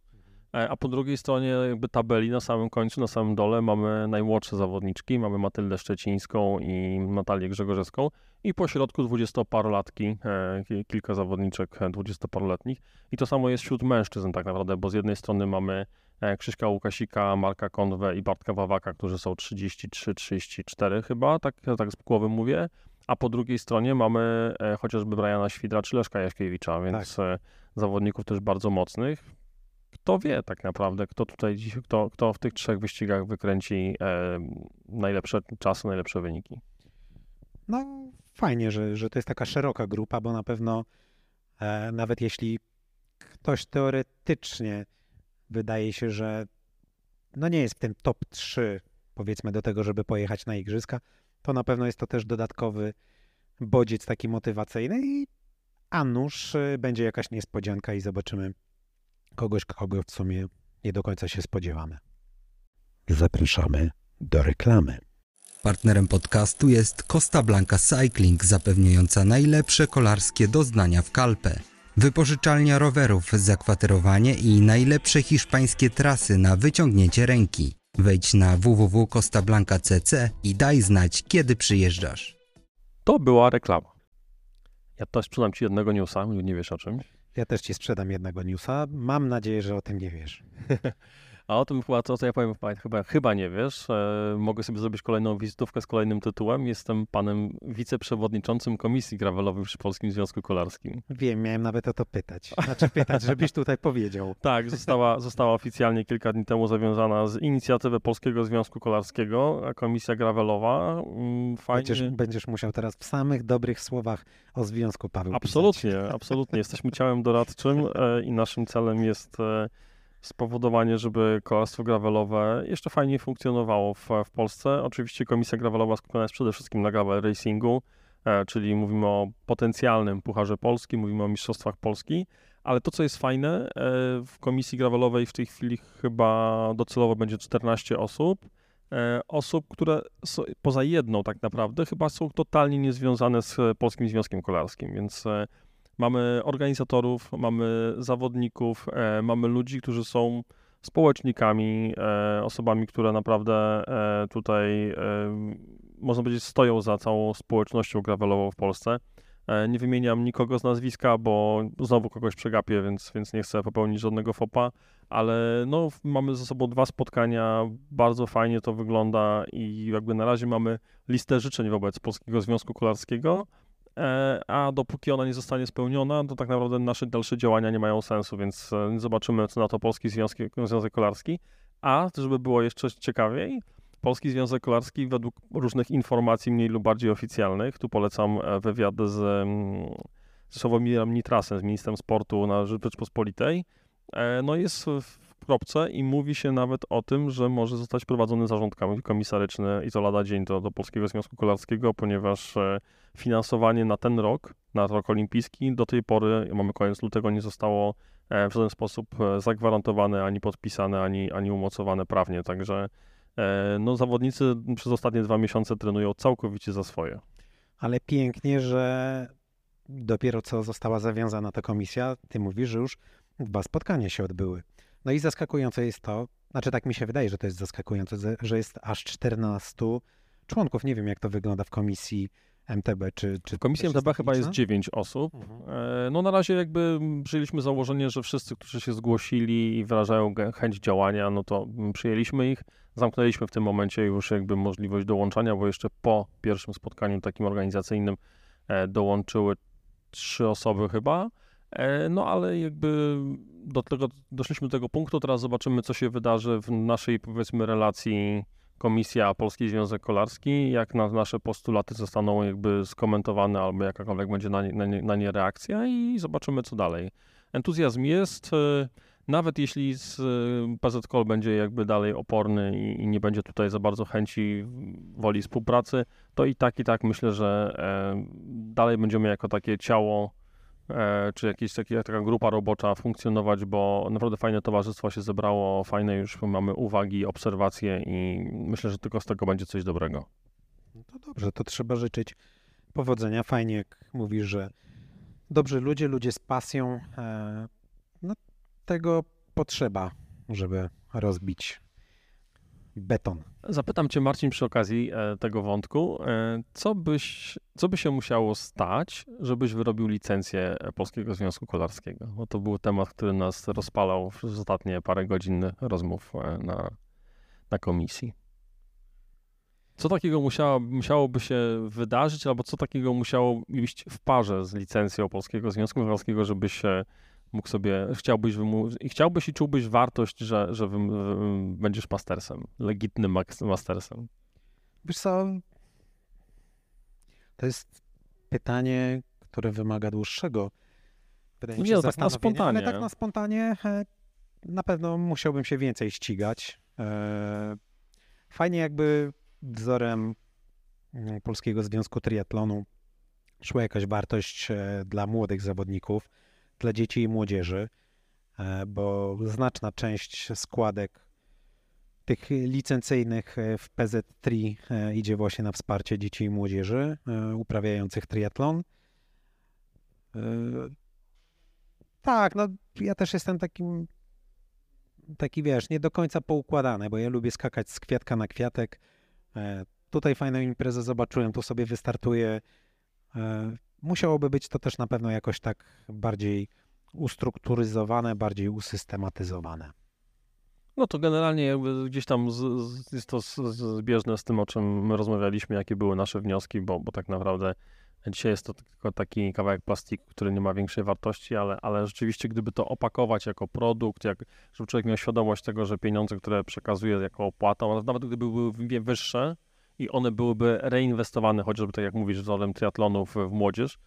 [SPEAKER 1] a po drugiej stronie jakby tabeli na samym końcu, na samym dole mamy najmłodsze zawodniczki, mamy Matyldę Szczecińską i Natalię Grzegorzewską. I po środku dwudziestoparolatki, e, ki- kilka zawodniczek e, dwudziestoparoletnich. I to samo jest wśród mężczyzn tak naprawdę, bo z jednej strony mamy e, Krzyśka Łukasika, Marka Konwę i Bartka Wawaka, którzy są 33-34 chyba, tak, tak z głowy mówię, a po drugiej stronie mamy e, chociażby Briana Świdra czy Leszka Jaśkiewicza, więc e, zawodników też bardzo mocnych. Kto wie tak naprawdę, kto tutaj dziś, kto, kto w tych trzech wyścigach wykręci e, najlepsze czasy, najlepsze wyniki.
[SPEAKER 2] No fajnie, że, że to jest taka szeroka grupa, bo na pewno e, nawet jeśli ktoś teoretycznie wydaje się, że no nie jest w tym top 3 powiedzmy do tego, żeby pojechać na igrzyska, to na pewno jest to też dodatkowy bodziec taki motywacyjny i a nuż e, będzie jakaś niespodzianka i zobaczymy kogoś, kogo w sumie nie do końca się spodziewamy. Zapraszamy do reklamy.
[SPEAKER 3] Partnerem podcastu jest Costa Blanca Cycling, zapewniająca najlepsze kolarskie doznania w Kalpę. Wypożyczalnia rowerów, zakwaterowanie i najlepsze hiszpańskie trasy na wyciągnięcie ręki. Wejdź na www.costablanca.cc i daj znać, kiedy przyjeżdżasz.
[SPEAKER 1] To była reklama. Ja też sprzedam Ci jednego newsa, nie wiesz o czymś.
[SPEAKER 2] Ja też ci sprzedam jednego newsa. Mam nadzieję, że o tym nie wiesz.
[SPEAKER 1] A o tym chyba, to co ja powiem, chyba- chyba, nie wiesz. E, mogę sobie zrobić kolejną wizytówkę z kolejnym tytułem. Jestem panem wiceprzewodniczącym Komisji Gravelowej przy Polskim Związku Kolarskim.
[SPEAKER 2] Wiem, miałem nawet o to pytać. Znaczy pytać, żebyś tutaj powiedział.
[SPEAKER 1] Tak, została, została oficjalnie kilka dni temu zawiązana z inicjatywy Polskiego Związku Kolarskiego, a Komisja Gravelowa. mm, Fajnie.
[SPEAKER 2] Będziesz, będziesz musiał teraz w samych dobrych słowach o związku Paweł pisać.
[SPEAKER 1] Absolutnie, absolutnie. Jesteśmy ciałem doradczym e, i naszym celem jest e, spowodowanie, żeby kolarstwo gravelowe jeszcze fajniej funkcjonowało w, w Polsce. Oczywiście komisja gravelowa skupiona jest przede wszystkim na gravel racingu, e, czyli mówimy o potencjalnym Pucharze Polski, mówimy o Mistrzostwach Polski, ale to, co jest fajne, e, w komisji gravelowej w tej chwili chyba docelowo będzie 14 osób, e, osób, które poza jedną tak naprawdę chyba są totalnie niezwiązane z Polskim Związkiem Kolarskim, więc mamy organizatorów, mamy zawodników, e, mamy ludzi, którzy są społecznikami, e, osobami, które naprawdę e, tutaj, można powiedzieć, stoją za całą społecznością gravelową w Polsce. Nie wymieniam nikogo z nazwiska, bo znowu kogoś przegapię, więc, więc nie chcę popełnić żadnego fopa, ale no, mamy ze sobą dwa spotkania, bardzo fajnie to wygląda i jakby na razie mamy listę życzeń wobec Polskiego Związku Kolarskiego, a dopóki ona nie zostanie spełniona, to tak naprawdę nasze dalsze działania nie mają sensu, więc e, zobaczymy, co na to Polski Związek, Związek Kolarski. A, żeby było jeszcze ciekawiej, Polski Związek Kolarski według różnych informacji mniej lub bardziej oficjalnych, tu polecam e, wywiad z, mm, z Sławomirem Nitrasem, z ministrem sportu na Rzeczpospolitej, e, no jest w kropce i mówi się nawet o tym, że może zostać prowadzony zarząd kom- komisaryczny i to lada dzień do, do Polskiego Związku Kolarskiego, ponieważ e, finansowanie na ten rok, na rok olimpijski, do tej pory, mamy koniec lutego, nie zostało e, w żaden sposób e, zagwarantowane, ani podpisane, ani, ani umocowane prawnie, także no, zawodnicy przez ostatnie dwa miesiące trenują całkowicie za swoje.
[SPEAKER 2] Ale pięknie, że dopiero co została zawiązana ta komisja, ty mówisz, że już dwa spotkania się odbyły. No i zaskakujące jest to, znaczy tak mi się wydaje, że to jest zaskakujące, że- jest aż 14 członków. Nie wiem, jak to wygląda w komisji MTB, czy... czy też
[SPEAKER 1] MTB chyba jest
[SPEAKER 2] liczna?
[SPEAKER 1] 9 osób.
[SPEAKER 2] Mhm.
[SPEAKER 1] E, No na razie jakby przyjęliśmy założenie, że wszyscy, którzy się zgłosili i wyrażają chęć działania, no to przyjęliśmy ich. Zamknęliśmy w tym momencie już jakby możliwość dołączania, bo jeszcze po pierwszym spotkaniu takim organizacyjnym e, dołączyły trzy osoby chyba. E, No ale jakby do tego, doszliśmy do tego punktu, teraz zobaczymy, co się wydarzy w naszej powiedzmy relacji Komisja Polski Związek Kolarski, jak na, nasze postulaty zostaną jakby skomentowane albo jakakolwiek będzie na nie, na, nie, na nie reakcja i zobaczymy co dalej. Entuzjazm jest, e, nawet jeśli z e, PZKOL będzie jakby dalej oporny i, i nie będzie tutaj za bardzo chęci woli współpracy, to i tak i tak myślę, że dalej będziemy jako takie ciało czy jakieś takie, taka grupa robocza funkcjonować, bo naprawdę fajne towarzystwo się zebrało, fajne już mamy uwagi, obserwacje i myślę, że tylko z tego będzie coś dobrego.
[SPEAKER 2] No to dobrze, to trzeba życzyć powodzenia. Fajnie, jak mówisz, że dobrzy ludzie, ludzie z pasją, e, no tego potrzeba, żeby rozbić beton.
[SPEAKER 1] Zapytam Cię, Marcin, przy okazji e, tego wątku, e, co, byś, co by się musiało stać, żebyś wyrobił licencję Polskiego Związku Kolarskiego? Bo to był temat, który nas rozpalał przez ostatnie parę godzin rozmów e, na, na komisji. Co takiego musiało, musiałoby się wydarzyć, albo co takiego musiało iść w parze z licencją Polskiego Związku Kolarskiego, żebyś mógł sobie, chciałbyś, i chciałbyś i czułbyś wartość, że, że będziesz mastersem, legitnym mastersem.
[SPEAKER 2] Wiesz co, to jest pytanie, które wymaga dłuższego wydaje mi
[SPEAKER 1] Nie,
[SPEAKER 2] się,
[SPEAKER 1] no tak na
[SPEAKER 2] zastanowienia,
[SPEAKER 1] spontanie.
[SPEAKER 2] Ale tak na spontanie na pewno musiałbym się więcej ścigać. E, Fajnie jakby wzorem mm, Polskiego Związku Triatlonu szła jakaś wartość e, dla młodych zawodników, dla dzieci i młodzieży, e, bo znaczna część składek tych licencyjnych e, w PZ3 e, idzie właśnie na wsparcie dzieci i młodzieży uprawiających triatlon. Tak, no ja też jestem takim, taki wiesz, nie do końca poukładany, bo ja lubię skakać z kwiatka na kwiatek. Tutaj fajną imprezę zobaczyłem, tu sobie wystartuję. Musiałoby być to też na pewno jakoś tak bardziej ustrukturyzowane, bardziej usystematyzowane.
[SPEAKER 1] No to generalnie gdzieś tam z, z, jest to zbieżne z tym, o czym my rozmawialiśmy, jakie były nasze wnioski, bo, bo tak naprawdę dzisiaj jest to tylko taki kawałek plastiku, który nie ma większej wartości, ale, ale rzeczywiście gdyby to opakować jako produkt, jak, żeby człowiek miał świadomość tego, że pieniądze, które przekazuje jako opłata, nawet gdyby były wyższe i one byłyby reinwestowane, chociażby tak jak mówisz, wzorem triatlonu w, w młodzież,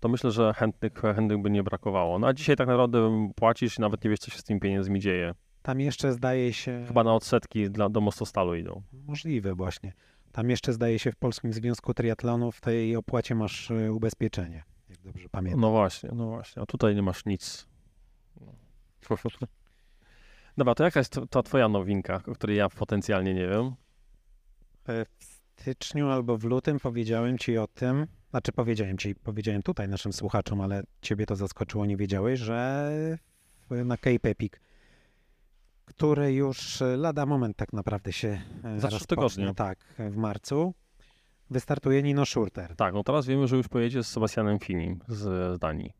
[SPEAKER 1] to myślę, że chętnych, chętnych by nie brakowało. No a dzisiaj tak naprawdę płacisz i nawet nie wiesz, co się z tymi pieniędzmi dzieje.
[SPEAKER 2] Tam jeszcze zdaje się...
[SPEAKER 1] Chyba na odsetki dla, do Mostostalu idą.
[SPEAKER 2] Możliwe właśnie. Tam jeszcze zdaje się w Polskim Związku Triatlonu w tej opłacie masz e, ubezpieczenie, jak dobrze pamiętam.
[SPEAKER 1] No właśnie, no właśnie. A tutaj nie masz nic. No. Dobra, to jaka jest ta twoja nowinka, o której ja potencjalnie nie wiem?
[SPEAKER 2] E, W styczniu albo w lutym powiedziałem ci o tym, znaczy powiedziałem ci, powiedziałem tutaj naszym słuchaczom, ale ciebie to zaskoczyło, nie wiedziałeś, że na Cape Epic, który już e, lada moment tak naprawdę się e,
[SPEAKER 1] Za trzy
[SPEAKER 2] rozpocznie,
[SPEAKER 1] tygodnie.
[SPEAKER 2] Tak, w marcu, wystartuje Nino Schurter.
[SPEAKER 1] Tak, no teraz wiemy, że już pojedzie z Sebastianem Finim z Danii.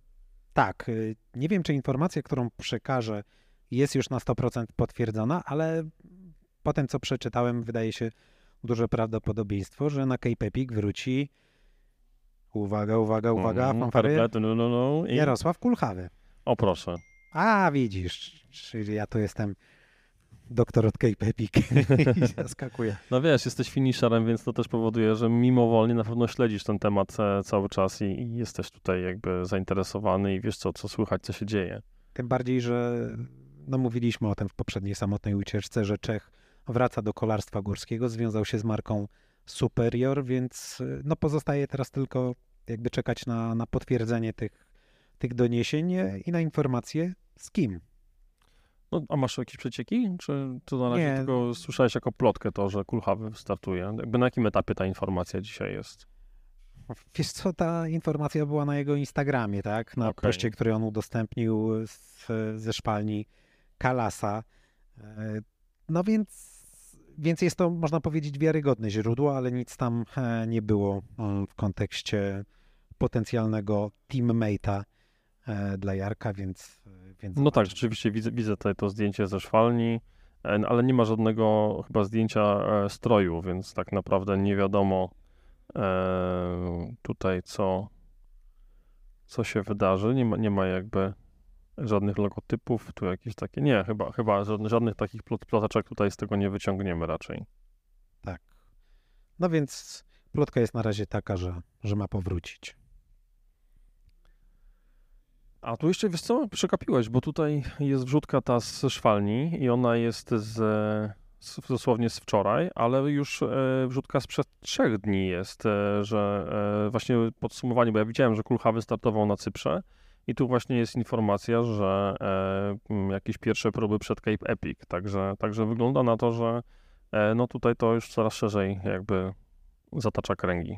[SPEAKER 2] Tak, nie wiem, czy informacja, którą przekażę, jest już na 100% potwierdzona, ale po tym, co przeczytałem, wydaje się duże prawdopodobieństwo, że na Cape Epic wróci uwaga, uwaga, uwaga,
[SPEAKER 1] Mhm,
[SPEAKER 2] fanfary,
[SPEAKER 1] no, no, no, i...
[SPEAKER 2] Jarosław Kulchawy.
[SPEAKER 1] O proszę.
[SPEAKER 2] A, widzisz, czyli ja tu jestem doktor od i zaskakuję.
[SPEAKER 1] No wiesz, jesteś finisherem, więc to też powoduje, że mimowolnie na pewno śledzisz ten temat e, cały czas i, i jesteś tutaj jakby zainteresowany i wiesz co, co słychać, co się dzieje.
[SPEAKER 2] Tym bardziej, że no mówiliśmy o tym w poprzedniej samotnej ucieczce, że Czech wraca do kolarstwa górskiego, związał się z marką Superior, więc y, no pozostaje teraz tylko jakby czekać na, na potwierdzenie tych, tych doniesień e, i na informacje z kim.
[SPEAKER 1] No, a masz jakieś przecieki? Czy to na razie
[SPEAKER 2] Nie.
[SPEAKER 1] tylko słyszałeś jako plotkę to, że Kulchawy startuje? Jakby na jakim etapie ta informacja dzisiaj jest?
[SPEAKER 2] Wiesz co, ta informacja była na jego Instagramie, tak? Na
[SPEAKER 1] Okej.
[SPEAKER 2] poście, który on udostępnił z, ze szpalni Kalasa. E, No więc, więc jest to, można powiedzieć, wiarygodne źródło, ale nic tam e, nie było e, w kontekście potencjalnego teammate'a e, dla Jarka, więc, więc
[SPEAKER 1] No tak, rzeczywiście widzę, widzę tutaj to zdjęcie ze szwalni, no, ale nie ma żadnego chyba zdjęcia stroju, więc tak naprawdę nie wiadomo tutaj co, co się wydarzy. Nie ma, nie ma jakby żadnych logotypów, tu jakieś takie, nie, chyba, chyba żadnych, żadnych takich plot, tutaj z tego nie wyciągniemy raczej.
[SPEAKER 2] Tak. No więc plotka jest na razie taka, że, że ma powrócić.
[SPEAKER 1] A tu jeszcze, wiesz co, przekapiłeś, bo tutaj jest wrzutka ta z szwalni i ona jest z, z, dosłownie z wczoraj, ale już e, wrzutka sprzed trzech dni jest, e, że e, właśnie podsumowanie, bo ja widziałem, że Kulchawy startował na Cyprze i tu właśnie jest informacja, że e, jakieś pierwsze próby przed Cape Epic, także, także wygląda na to, że e, no tutaj to już coraz szerzej jakby zatacza kręgi.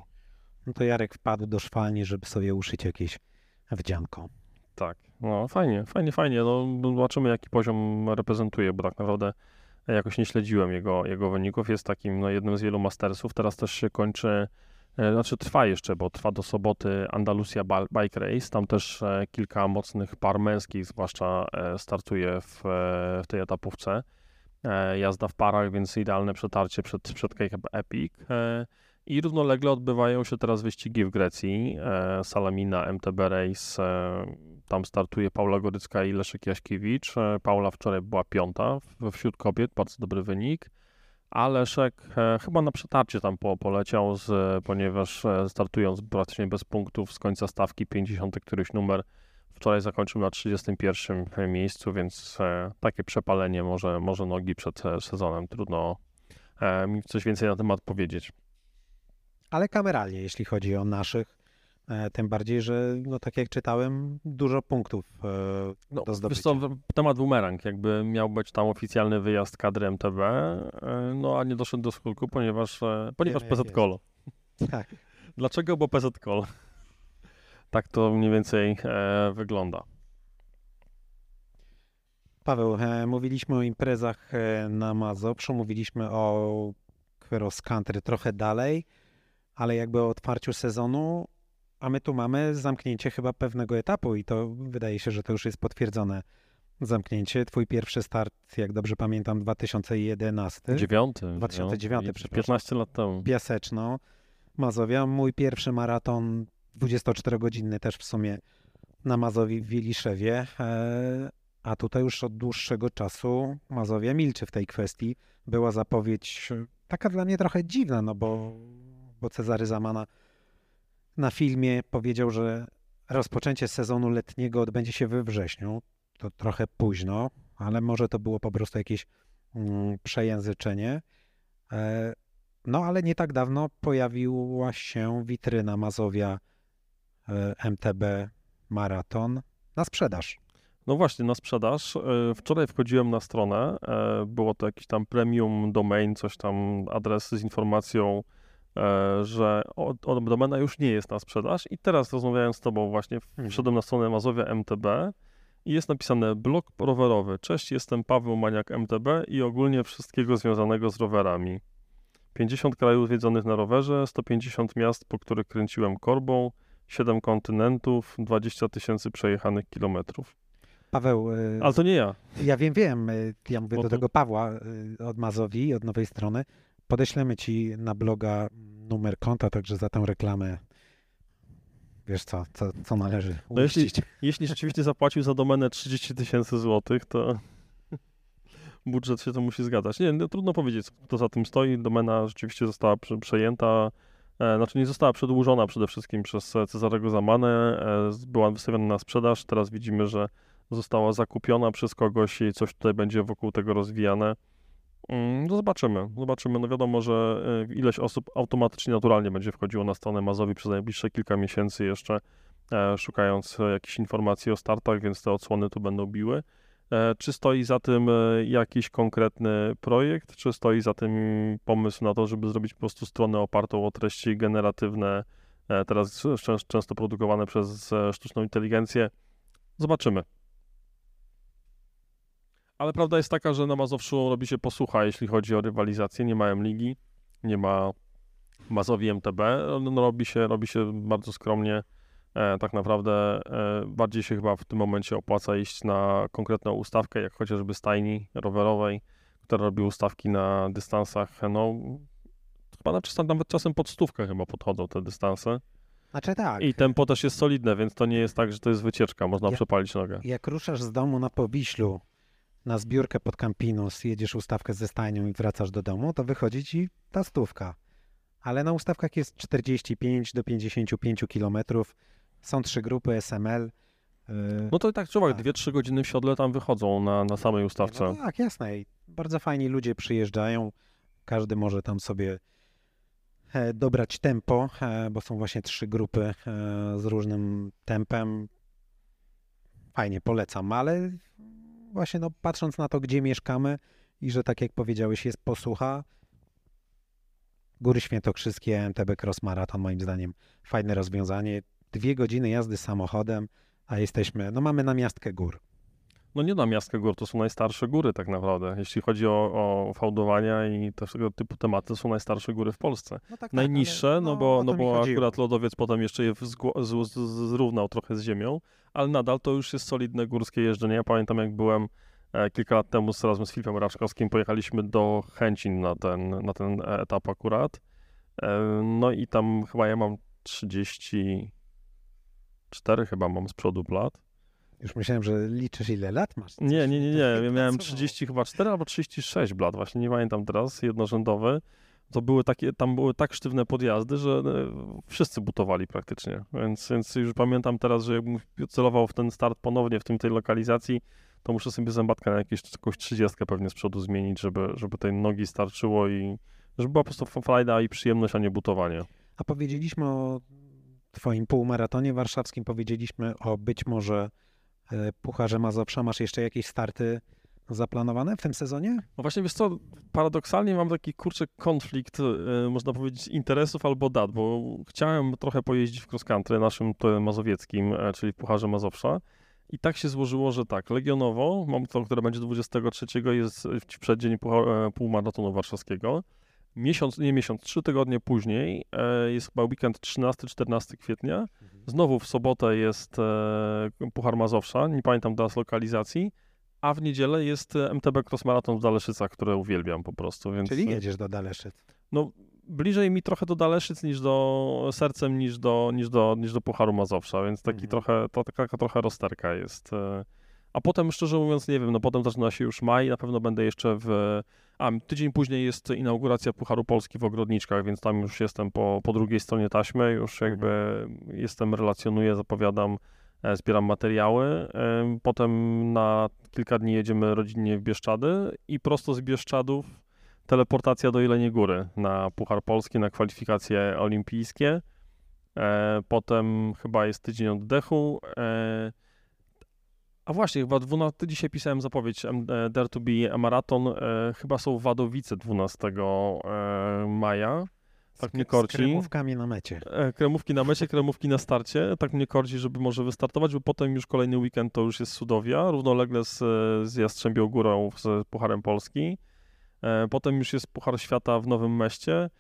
[SPEAKER 2] No to Jarek wpadł do szwalni, żeby sobie uszyć jakieś wdzianko.
[SPEAKER 1] Tak, no fajnie, fajnie, fajnie. No, zobaczymy, jaki poziom reprezentuje, bo tak naprawdę jakoś nie śledziłem jego, jego wyników. Jest takim no, jednym z wielu mastersów. Teraz też się kończy, znaczy trwa jeszcze, bo trwa do soboty Andalusia Bike Race. Tam też e, kilka mocnych par męskich, zwłaszcza e, startuje w, e, w tej etapówce. E, jazda w parach, więc idealne przetarcie przed, przed Cape Epic. E, i równolegle odbywają się teraz wyścigi w Grecji. E, Salamina, MTB Race, e, tam startuje Paula Gorycka i Leszek Jaśkiewicz. E, Paula wczoraj była piąta wśród kobiet, bardzo dobry wynik. A Leszek e, chyba na przetarcie tam po, poleciał, z, ponieważ e, startując praktycznie bez punktów z końca stawki, 50 któryś numer, wczoraj zakończył na 31 miejscu, więc e, takie przepalenie może, może nogi przed sezonem. Trudno mi coś więcej na temat powiedzieć.
[SPEAKER 2] Ale kameralnie, jeśli chodzi o naszych, tym bardziej, że no tak jak czytałem, dużo punktów e,
[SPEAKER 1] No,
[SPEAKER 2] do zdobycia.
[SPEAKER 1] temat bumerang, jakby miał być tam oficjalny wyjazd kadry MTB, e, no a nie doszedł do skutku, ponieważ, e, ponieważ
[SPEAKER 2] Wiemy,
[SPEAKER 1] PZ Kolo.
[SPEAKER 2] Tak.
[SPEAKER 1] Dlaczego? Bo PZ Kolo. Tak to mniej więcej e, wygląda.
[SPEAKER 2] Paweł, e, mówiliśmy o imprezach e, na Mazowszu, mówiliśmy o cross country trochę dalej, ale jakby o otwarciu sezonu, a my tu mamy zamknięcie chyba pewnego etapu i to wydaje się, że to już jest potwierdzone zamknięcie. Twój pierwszy start, jak dobrze pamiętam, 2011.
[SPEAKER 1] Dziewiąty.
[SPEAKER 2] 2009,
[SPEAKER 1] dziewiąty,
[SPEAKER 2] przepraszam.
[SPEAKER 1] 15 lat temu.
[SPEAKER 2] Piaseczno, Mazowia. Mój pierwszy maraton 24-godzinny też w sumie na Mazowi w Wiliszewie. E, A tutaj już od dłuższego czasu Mazowia milczy w tej kwestii. Była zapowiedź taka dla mnie trochę dziwna, no bo, bo Cezary Zamana na filmie powiedział, że rozpoczęcie sezonu letniego odbędzie się we wrześniu. To trochę późno. ale może to było po prostu jakieś mm, przejęzyczenie. E, no ale nie tak dawno pojawiła się witryna Mazowia e, MTB Maraton na sprzedaż.
[SPEAKER 1] No właśnie, na sprzedaż. E, wczoraj wchodziłem na stronę, było to jakiś tam premium domain, coś tam, adres z informacją, że od, od domena już nie jest na sprzedaż i teraz rozmawiając z tobą właśnie,
[SPEAKER 2] Mhm.
[SPEAKER 1] wszedłem na stronę Mazowia MTB i jest napisane blog rowerowy. Cześć, jestem Paweł Maniak MTB i ogólnie wszystkiego związanego z rowerami. 50 krajów zwiedzonych na rowerze, 150 miast, po których kręciłem korbą, 7 kontynentów, 20 tysięcy przejechanych kilometrów.
[SPEAKER 2] Paweł, e,
[SPEAKER 1] Ale to nie ja.
[SPEAKER 2] ja wiem, wiem, e, ja mówię
[SPEAKER 1] Bo
[SPEAKER 2] do
[SPEAKER 1] to-
[SPEAKER 2] tego Pawła e, od Mazowi, od nowej strony. Podeślemy ci na bloga numer konta, także za tę reklamę wiesz co, co, co należy
[SPEAKER 1] No jeśli-. Jeśli rzeczywiście zapłacił za domenę 30 tysięcy złotych, to budżet się to musi zgadzać. Nie, no, trudno powiedzieć, kto za tym stoi. Domena rzeczywiście została prze, przejęta, e, znaczy nie została przedłużona przede wszystkim przez Cezarego Zamanę, e, była wystawiona na sprzedaż. Teraz widzimy, że została zakupiona przez kogoś i coś tutaj będzie wokół tego rozwijane. Mm, No zobaczymy, zobaczymy. No wiadomo, że e, ileś osób automatycznie, naturalnie będzie wchodziło na stronę Mazowi przez najbliższe kilka miesięcy jeszcze, e, szukając e, jakichś informacji o startach, więc te odsłony tu będą biły. Czy stoi za tym jakiś konkretny projekt, czy stoi za tym pomysł na to, żeby zrobić po prostu stronę opartą o treści generatywne, teraz często produkowane przez sztuczną inteligencję? Zobaczymy. Ale prawda jest taka, że na Mazowszu robi się posłucha, jeśli chodzi o rywalizację. Nie ma M-ligi, nie ma Mazowi MTB. No, robi, się, robi się bardzo skromnie. E, tak naprawdę e, bardziej się chyba w tym momencie opłaca iść na konkretną ustawkę, jak chociażby stajni rowerowej, która robi ustawki na dystansach, no chyba nawet czasem pod stówkę chyba podchodzą te dystanse.
[SPEAKER 2] Znaczy tak,
[SPEAKER 1] I tempo też jest solidne, więc to nie jest tak, że to jest wycieczka, można
[SPEAKER 2] Ja-
[SPEAKER 1] przepalić nogę.
[SPEAKER 2] jak ruszasz z domu na Powiślu na zbiórkę pod Campinus, jedziesz ustawkę ze stajnią i wracasz do domu, to wychodzi ci ta stówka. Ale na ustawkach jest 45 do 55 kilometrów, są trzy grupy SML. yy,
[SPEAKER 1] No to i tak człowiek,
[SPEAKER 2] Tak.
[SPEAKER 1] 2-3 godziny w siodle tam wychodzą na, na samej
[SPEAKER 2] No
[SPEAKER 1] ustawce.
[SPEAKER 2] tak, jasne. I bardzo fajni ludzie przyjeżdżają. Każdy może tam sobie e, dobrać tempo, e, bo są właśnie trzy grupy e, z różnym tempem. Fajnie, polecam, ale właśnie no, patrząc na to, gdzie mieszkamy i że tak jak powiedziałeś, jest posłucha, Góry Świętokrzyskie, MTB Cross Marathon moim zdaniem fajne rozwiązanie. Dwie godziny jazdy samochodem, a jesteśmy, no mamy namiastkę gór.
[SPEAKER 1] No nie na miastkę gór, to są najstarsze góry tak naprawdę. Jeśli chodzi o, o fałdowania i tego typu tematy, to są najstarsze góry w Polsce.
[SPEAKER 2] No tak,
[SPEAKER 1] Najniższe,
[SPEAKER 2] ale,
[SPEAKER 1] no, bo, no bo akurat lodowiec potem jeszcze je zrównał trochę z ziemią, ale nadal to już jest solidne górskie jeżdżenie. Ja pamiętam jak byłem e, kilka lat temu z, razem z Filipem Raczkowskim, pojechaliśmy do Chęcin na ten, na ten e, etap akurat. E, no i tam chyba ja mam 34 chyba mam z przodu lat.
[SPEAKER 2] Już myślałem, że liczysz ile lat masz.
[SPEAKER 1] Nie, nie, nie, nie. Ja miałem
[SPEAKER 2] pracowało.
[SPEAKER 1] 30 chyba 4 albo 36 blat, właśnie nie pamiętam teraz, jednorzędowy. To były takie, tam były tak sztywne podjazdy, że e, wszyscy butowali praktycznie. Więc, więc już pamiętam teraz, że jakbym celował w ten start ponownie w tym tej lokalizacji, to muszę sobie zębatkę na jakieś, jakąś 30 pewnie z przodu zmienić, żeby, żeby tej nogi starczyło i żeby była po prostu frajda i przyjemność, a nie butowanie.
[SPEAKER 2] A powiedzieliśmy o twoim półmaratonie warszawskim, powiedzieliśmy o być może e, Pucharze Mazowsza. Masz jeszcze jakieś starty zaplanowane w tym sezonie?
[SPEAKER 1] No właśnie, wiesz co, paradoksalnie mam taki kurczę konflikt, e, można powiedzieć, interesów albo dat, bo chciałem trochę pojeździć w cross country naszym to mazowieckim, e, czyli w Pucharze Mazowsza i tak się złożyło, że tak, legionowo, mam to, które będzie 23, jest w przeddzień e, półmaratonu warszawskiego. Miesiąc, nie miesiąc, trzy tygodnie później e, jest chyba weekend 13-14 kwietnia. Znowu w sobotę jest e, Puchar Mazowsza, nie pamiętam teraz lokalizacji, a w niedzielę jest e, MTB Cross Marathon w Daleszycach, które uwielbiam po prostu, więc
[SPEAKER 2] Czyli jedziesz do Daleszyc.
[SPEAKER 1] no, bliżej mi trochę do Daleszyc niż do sercem niż do, niż do, niż do Pucharu Mazowsza, więc taki
[SPEAKER 2] Mhm.
[SPEAKER 1] trochę, to taka trochę rozterka jest. e. A potem, szczerze mówiąc, nie wiem, no potem zaczyna się już maj, na pewno będę jeszcze w... A, tydzień później jest inauguracja Pucharu Polski w Ogrodniczkach, więc tam już jestem po, po drugiej stronie taśmy, już jakby jestem, relacjonuję, zapowiadam e, zbieram materiały. E, Potem na kilka dni jedziemy rodzinnie w Bieszczady i prosto z Bieszczadów teleportacja do Jeleniej Góry na Puchar Polski, na kwalifikacje olimpijskie. E, Potem chyba jest tydzień oddechu. E, A właśnie, chyba 12, dzisiaj pisałem zapowiedź e, Dare to be maraton. E, chyba są Wadowice 12 e, maja. Tak
[SPEAKER 2] Z-
[SPEAKER 1] mnie
[SPEAKER 2] Z
[SPEAKER 1] korci.
[SPEAKER 2] kremówkami na mecie.
[SPEAKER 1] E, Kremówki na mecie, kremówki na starcie. Tak mnie korci, żeby może wystartować, bo potem już kolejny weekend to już jest Sudowia, równolegle z, z Jastrzębią Górą, z Pucharem Polski. E, Potem już jest Puchar Świata w Nowym Meście.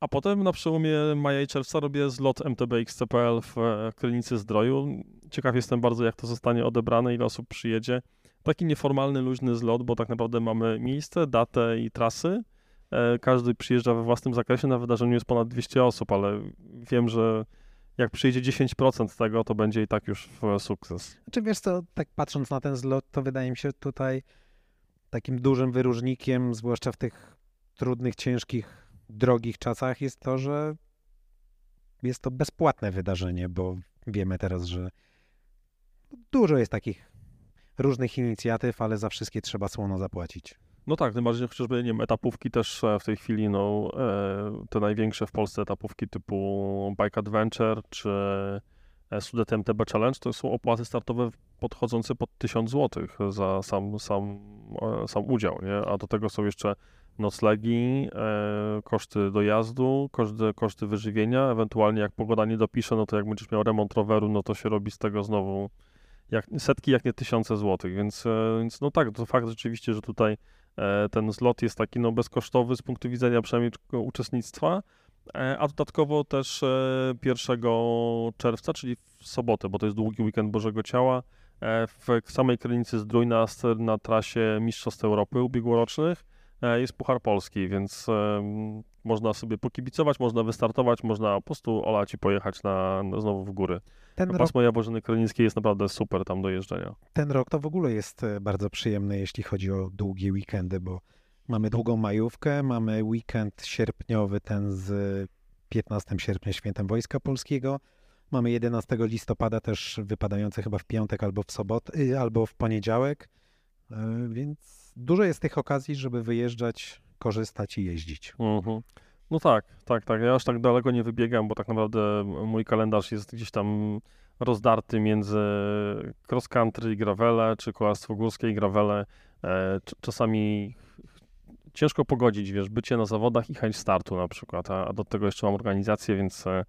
[SPEAKER 1] A potem na przełomie maja i czerwca robię zlot MTB XCPL w e, Krynicy Zdroju. Ciekaw jestem bardzo, jak to zostanie odebrane, ile osób przyjedzie. Taki nieformalny, luźny zlot, bo tak naprawdę mamy miejsce, datę i trasy. E, Każdy przyjeżdża we własnym zakresie. Na wydarzeniu jest ponad 200 osób, ale wiem, że jak przyjdzie 10% tego, to będzie i tak już sukces.
[SPEAKER 2] Czy wiesz co, tak patrząc na ten zlot, to wydaje mi się tutaj takim dużym wyróżnikiem, zwłaszcza w tych trudnych, ciężkich, drogich czasach, jest to, że jest to bezpłatne wydarzenie, bo wiemy teraz, że dużo jest takich różnych inicjatyw, ale za wszystkie trzeba słono zapłacić.
[SPEAKER 1] No tak, tym bardziej chociażby, nie wiem, etapówki też e, w tej chwili, no, e, te największe w Polsce etapówki typu Bike Adventure czy e, Sudet MTB Challenge, to są opłaty startowe podchodzące pod 1000 zł za sam, sam, sam udział, nie? A do tego są jeszcze noclegi, koszty dojazdu, koszty, koszty wyżywienia, ewentualnie jak pogoda nie dopisze, no to jak będziesz miał remont roweru, no to się robi z tego znowu jak, setki, jak nie tysiące złotych, więc, więc no tak, to fakt rzeczywiście, że tutaj ten zlot jest taki no, bezkosztowy z punktu widzenia przynajmniej uczestnictwa, e, a dodatkowo też e, 1 czerwca, czyli w sobotę, bo to jest długi weekend Bożego Ciała, e, w samej Krynicy Zdrój na, na trasie Mistrzostw Europy ubiegłorocznych e, jest Puchar Polski, więc e, można sobie pokibicować, można wystartować, można po prostu olać i pojechać na, na znowu w góry.
[SPEAKER 2] Ten rok,
[SPEAKER 1] Pasmo Jaworzyny Krynickiej jest naprawdę super tam do jeżdżenia.
[SPEAKER 2] ten rok to w ogóle jest e, bardzo przyjemny, jeśli chodzi o długie weekendy, bo mamy długą majówkę, mamy weekend sierpniowy, ten z 15 sierpnia, świętem Wojska Polskiego. Mamy 11 listopada też wypadający chyba w piątek albo w sobotę, y, albo w poniedziałek, E, więc dużo jest tych okazji, żeby wyjeżdżać, korzystać i jeździć.
[SPEAKER 1] Mhm. No tak, tak, tak. Ja aż tak daleko nie wybiegam, bo tak naprawdę mój kalendarz jest gdzieś tam rozdarty między cross country i gravele, czy kolarstwo górskie i gravele. E, cz- czasami ciężko pogodzić, wiesz, bycie na zawodach i chęć startu na przykład, a, a do tego jeszcze mam organizację, więc e,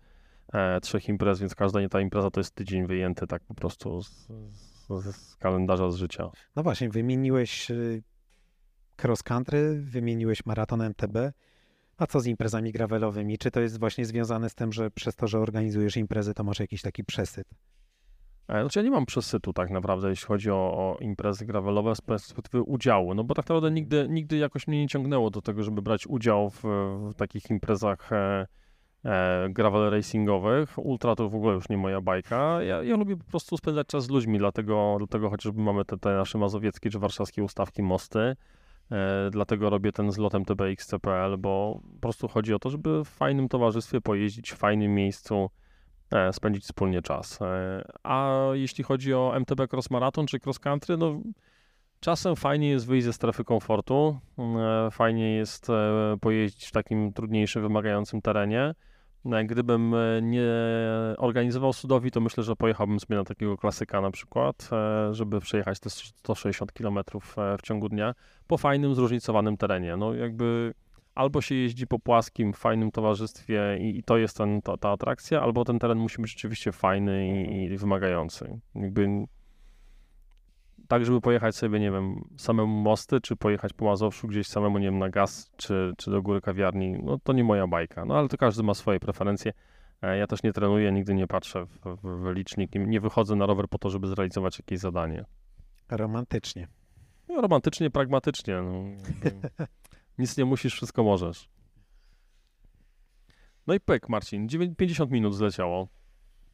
[SPEAKER 1] e, trzech imprez, więc każda nie ta impreza to jest tydzień wyjęty tak po prostu z, z, z kalendarza z życia.
[SPEAKER 2] No właśnie, wymieniłeś y, cross country, wymieniłeś maraton MTB. A co z imprezami gravelowymi? Czy to jest właśnie związane z tym, że przez to, że organizujesz imprezy, to masz jakiś taki przesyt?
[SPEAKER 1] E, Znaczy ja nie mam przesytu tak naprawdę, jeśli chodzi o, o imprezy gravelowe z perspektywy udziału, no bo tak naprawdę nigdy, nigdy jakoś mnie nie ciągnęło do tego, żeby brać udział w, w takich imprezach e, e, gravel racingowych. Ultra to w ogóle już nie moja bajka. Ja, ja lubię po prostu spędzać czas z ludźmi, dlatego, dlatego chociażby mamy te, te nasze mazowieckie czy warszawskie ustawki mosty. E, dlatego robię ten zlotem TBXCPL, bo po prostu chodzi o to, żeby w fajnym towarzystwie pojeździć, w fajnym miejscu, e, spędzić wspólnie czas. E, A jeśli chodzi o MTB Cross Marathon czy Cross Country, no czasem fajnie jest wyjść ze strefy komfortu, fajnie jest pojeździć w takim trudniejszym, wymagającym terenie. E, Gdybym e, nie organizował sudowi, to myślę, że pojechałbym sobie na takiego klasyka na przykład, e, żeby przejechać te 160 km w ciągu dnia po fajnym, zróżnicowanym terenie. No jakby albo się jeździ po płaskim, fajnym towarzystwie i, i to jest ten, ta, ta atrakcja, albo ten teren musi być rzeczywiście fajny i, i wymagający. Jakby tak, żeby pojechać sobie, nie wiem, samemu mosty, czy pojechać po Mazowszu gdzieś samemu, nie wiem, na gaz, czy, czy do góry kawiarni, no to nie moja bajka. No ale to każdy ma swoje preferencje. E, Ja też nie trenuję, nigdy nie patrzę w, w, w licznik, nie, nie wychodzę na rower po to, żeby zrealizować jakieś zadanie.
[SPEAKER 2] Romantycznie.
[SPEAKER 1] No, romantycznie, pragmatycznie. No, nic nie musisz, wszystko możesz. No i pyk, Marcin. dziewię- 50 minut zleciało.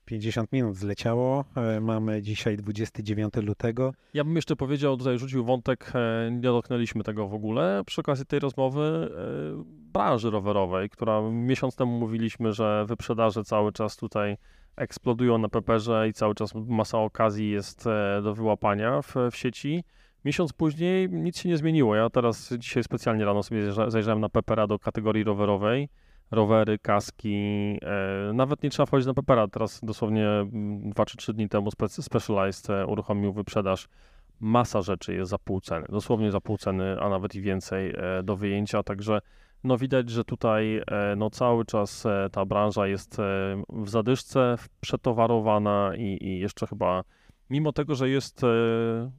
[SPEAKER 2] 50 minut zleciało. E, Mamy dzisiaj 29 lutego.
[SPEAKER 1] Ja bym jeszcze powiedział, tutaj rzucił wątek, e, nie dotknęliśmy tego w ogóle, przy okazji tej rozmowy e, branży rowerowej, która miesiąc temu mówiliśmy, że wyprzedaże cały czas tutaj eksplodują na Peperze i cały czas masa okazji jest do wyłapania w, w sieci. Miesiąc później nic się nie zmieniło. Ja teraz dzisiaj specjalnie rano sobie zajrzałem na Pepera do kategorii rowerowej. Rowery, kaski, e, nawet nie trzeba wchodzić na Pepera. Teraz dosłownie 2 czy 3 dni temu Specialized e, uruchomił wyprzedaż. Masa rzeczy jest za pół ceny, dosłownie za pół ceny, a nawet i więcej e, do wyjęcia, także no widać, że tutaj no cały czas ta branża jest w zadyszce, przetowarowana i, i jeszcze chyba mimo tego, że jest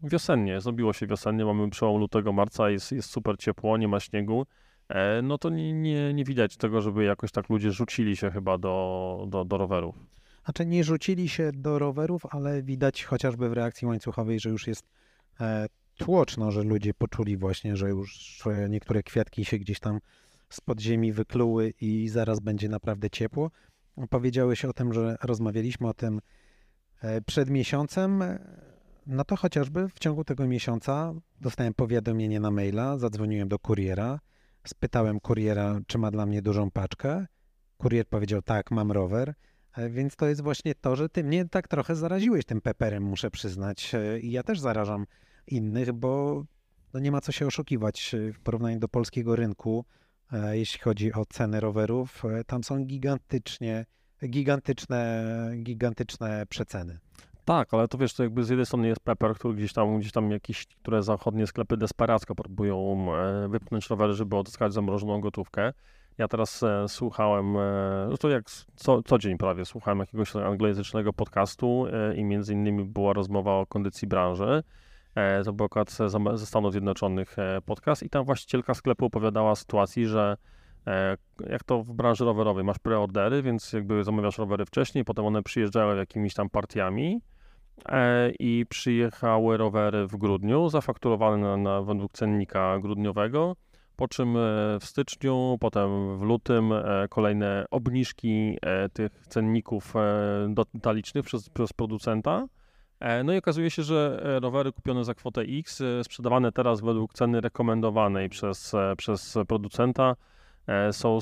[SPEAKER 1] wiosennie, zrobiło się wiosennie, mamy przełom lutego, marca, jest, jest super ciepło, nie ma śniegu, no to nie, nie, nie widać tego, żeby jakoś tak ludzie rzucili się chyba do, do, do rowerów.
[SPEAKER 2] Znaczy nie rzucili się do rowerów, ale widać chociażby w reakcji łańcuchowej, że już jest tłoczno, że ludzie poczuli właśnie, że już niektóre kwiatki się gdzieś tam z podziemi wykluły i zaraz będzie naprawdę ciepło. Powiedziałeś o tym, że rozmawialiśmy o tym e, przed miesiącem. No to chociażby w ciągu tego miesiąca dostałem powiadomienie na maila, zadzwoniłem do kuriera, spytałem kuriera, czy ma dla mnie dużą paczkę. Kurier powiedział, tak, mam rower. E, więc to jest właśnie to, że ty mnie tak trochę zaraziłeś tym peperem, muszę przyznać. E, I ja też zarażam innych, bo no nie ma co się oszukiwać w porównaniu do polskiego rynku. E, jeśli chodzi o ceny rowerów. E, tam są gigantycznie, gigantyczne, gigantyczne przeceny.
[SPEAKER 1] Tak, ale to wiesz, to jakby z jednej strony jest Pepper, który gdzieś tam, gdzieś tam jakieś, które zachodnie sklepy desperacko próbują e, wypchnąć rowery, żeby odzyskać zamrożoną gotówkę. Ja teraz e, słuchałem, e, no to jak co, co dzień prawie, słuchałem jakiegoś anglojęzycznego podcastu e, i między innymi była rozmowa o kondycji branży. E, to był akurat ze Stanów Zjednoczonych e, podcast i tam właścicielka sklepu opowiadała o sytuacji, że e, jak to w branży rowerowej, masz preordery, więc jakby zamawiasz rowery wcześniej, potem one przyjeżdżały jakimiś tam partiami i przyjechały rowery w grudniu, zafakturowane na, na według cennika grudniowego, po czym w styczniu, potem w lutym kolejne obniżki tych cenników detalicznych przez, przez producenta, E, no i okazuje się, że e, rowery kupione za kwotę X, e, sprzedawane teraz według ceny rekomendowanej przez, przez producenta, są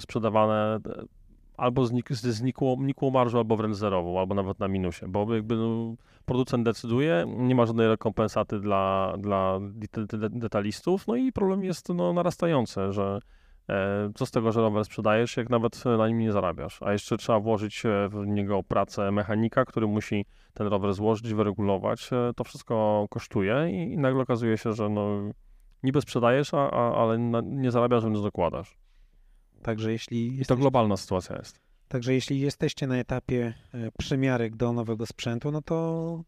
[SPEAKER 1] sprzedawane albo z, z nikłą, marżą, albo wręcz zerową, albo nawet na minusie, bo jakby no, producent decyduje, nie ma żadnej rekompensaty dla, dla detalistów, no i problem jest no, narastający, że E, co z tego, że rower sprzedajesz, jak nawet na nim nie zarabiasz? A jeszcze trzeba włożyć e, w niego pracę mechanika, który musi ten rower złożyć, wyregulować. E, to wszystko kosztuje i, nagle okazuje się, że no, niby sprzedajesz, a, a, ale nie zarabiasz, więc dokładasz.
[SPEAKER 2] Także jeśli.
[SPEAKER 1] Jesteś... To globalna sytuacja jest.
[SPEAKER 2] Także jeśli jesteście na etapie przymiarek do nowego sprzętu, no to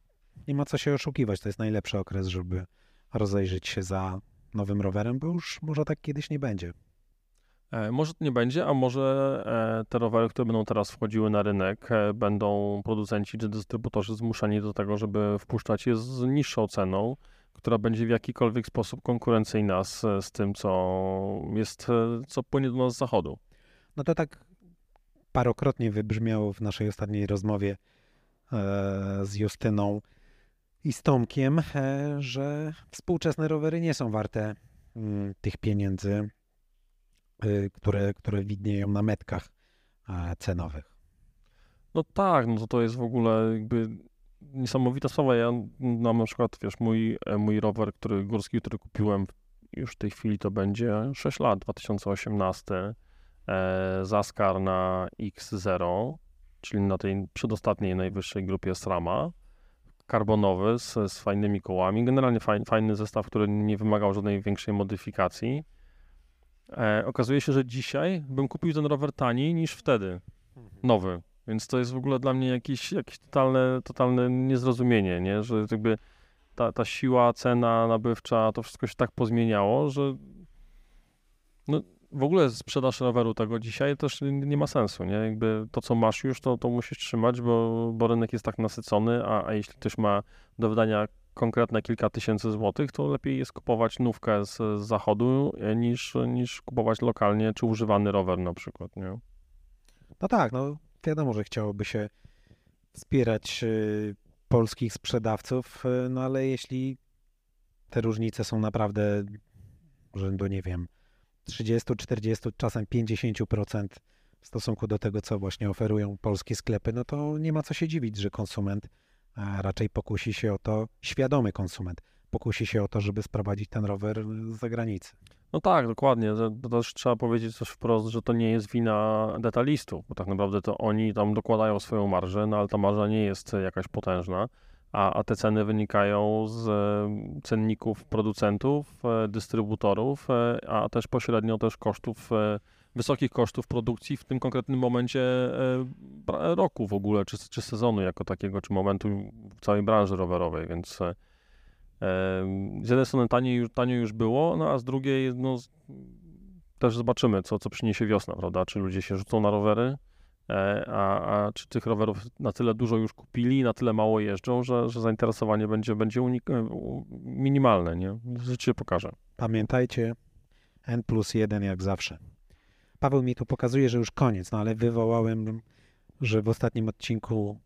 [SPEAKER 2] nie ma co się oszukiwać. To jest najlepszy okres, żeby rozejrzeć się za nowym rowerem, bo już może tak kiedyś nie będzie.
[SPEAKER 1] E, może to nie będzie, a może e, te rowery, które będą teraz wchodziły na rynek, e, będą producenci czy dystrybutorzy zmuszeni do tego, żeby wpuszczać je z niższą ceną, która będzie w jakikolwiek sposób konkurencyjna z, z tym, co jest, co płynie do nas z zachodu.
[SPEAKER 2] No to tak parokrotnie wybrzmiało w naszej ostatniej rozmowie z Justyną i z Tomkiem, że współczesne rowery nie są warte mm, tych pieniędzy, które, które widnieją na metkach cenowych.
[SPEAKER 1] No tak, no to to jest w ogóle jakby niesamowita sprawa. Ja mam na przykład, wiesz, mój, e, mój rower, który górski, który kupiłem już w tej chwili to będzie 6 lat, 2018, e, Zaskar na X0, czyli na tej przedostatniej najwyższej grupie SRAMA, karbonowy z, z fajnymi kołami, generalnie fajny, fajny zestaw, który nie wymagał żadnej większej modyfikacji. E, okazuje się, że dzisiaj bym kupił ten rower taniej niż wtedy, mhm. nowy. Więc to jest w ogóle dla mnie jakieś, jakieś totalne, totalne niezrozumienie, nie? że jakby ta, ta siła, cena nabywcza, to wszystko się tak pozmieniało, że no, w ogóle sprzedaż roweru tego dzisiaj też nie ma sensu, nie? Jakby to, co masz już, to, to musisz trzymać, bo, bo rynek jest tak nasycony, a, a jeśli ktoś ma do wydania konkretne kilka tysięcy złotych, to lepiej jest kupować nówkę z, z zachodu e, niż, niż kupować lokalnie czy używany rower na przykład, nie?
[SPEAKER 2] No tak, no wiadomo, że chciałoby się wspierać y, polskich sprzedawców, y, no ale jeśli te różnice są naprawdę rzędu, nie wiem, 30, 40, czasem 50% w stosunku do tego, co właśnie oferują polskie sklepy, no to nie ma co się dziwić, że konsument a raczej pokusi się o to, świadomy konsument, pokusi się o to, żeby sprowadzić ten rower z zagranicy.
[SPEAKER 1] No tak, dokładnie. To też trzeba powiedzieć też wprost, że to nie jest wina detalistów, bo tak naprawdę to oni tam dokładają swoją marżę, no ale ta marża nie jest jakaś potężna, a, a te ceny wynikają z e, cenników producentów, e, dystrybutorów, e, a też pośrednio też kosztów, wysokich kosztów produkcji w tym konkretnym momencie roku w ogóle, czy, czy sezonu jako takiego, czy momentu w całej branży rowerowej, więc z jednej strony taniej, już było, no a z drugiej no, też zobaczymy, co, co przyniesie wiosna, prawda? Czy ludzie się rzucą na rowery, e, a, a czy tych rowerów na tyle dużo już kupili, na tyle mało jeżdżą, że, że zainteresowanie będzie, będzie e, minimalne, nie? Życie pokaże.
[SPEAKER 2] Pamiętajcie, N plus 1 jak zawsze. Paweł mi tu pokazuje, że już koniec, no ale wywołałem, że w ostatnim odcinku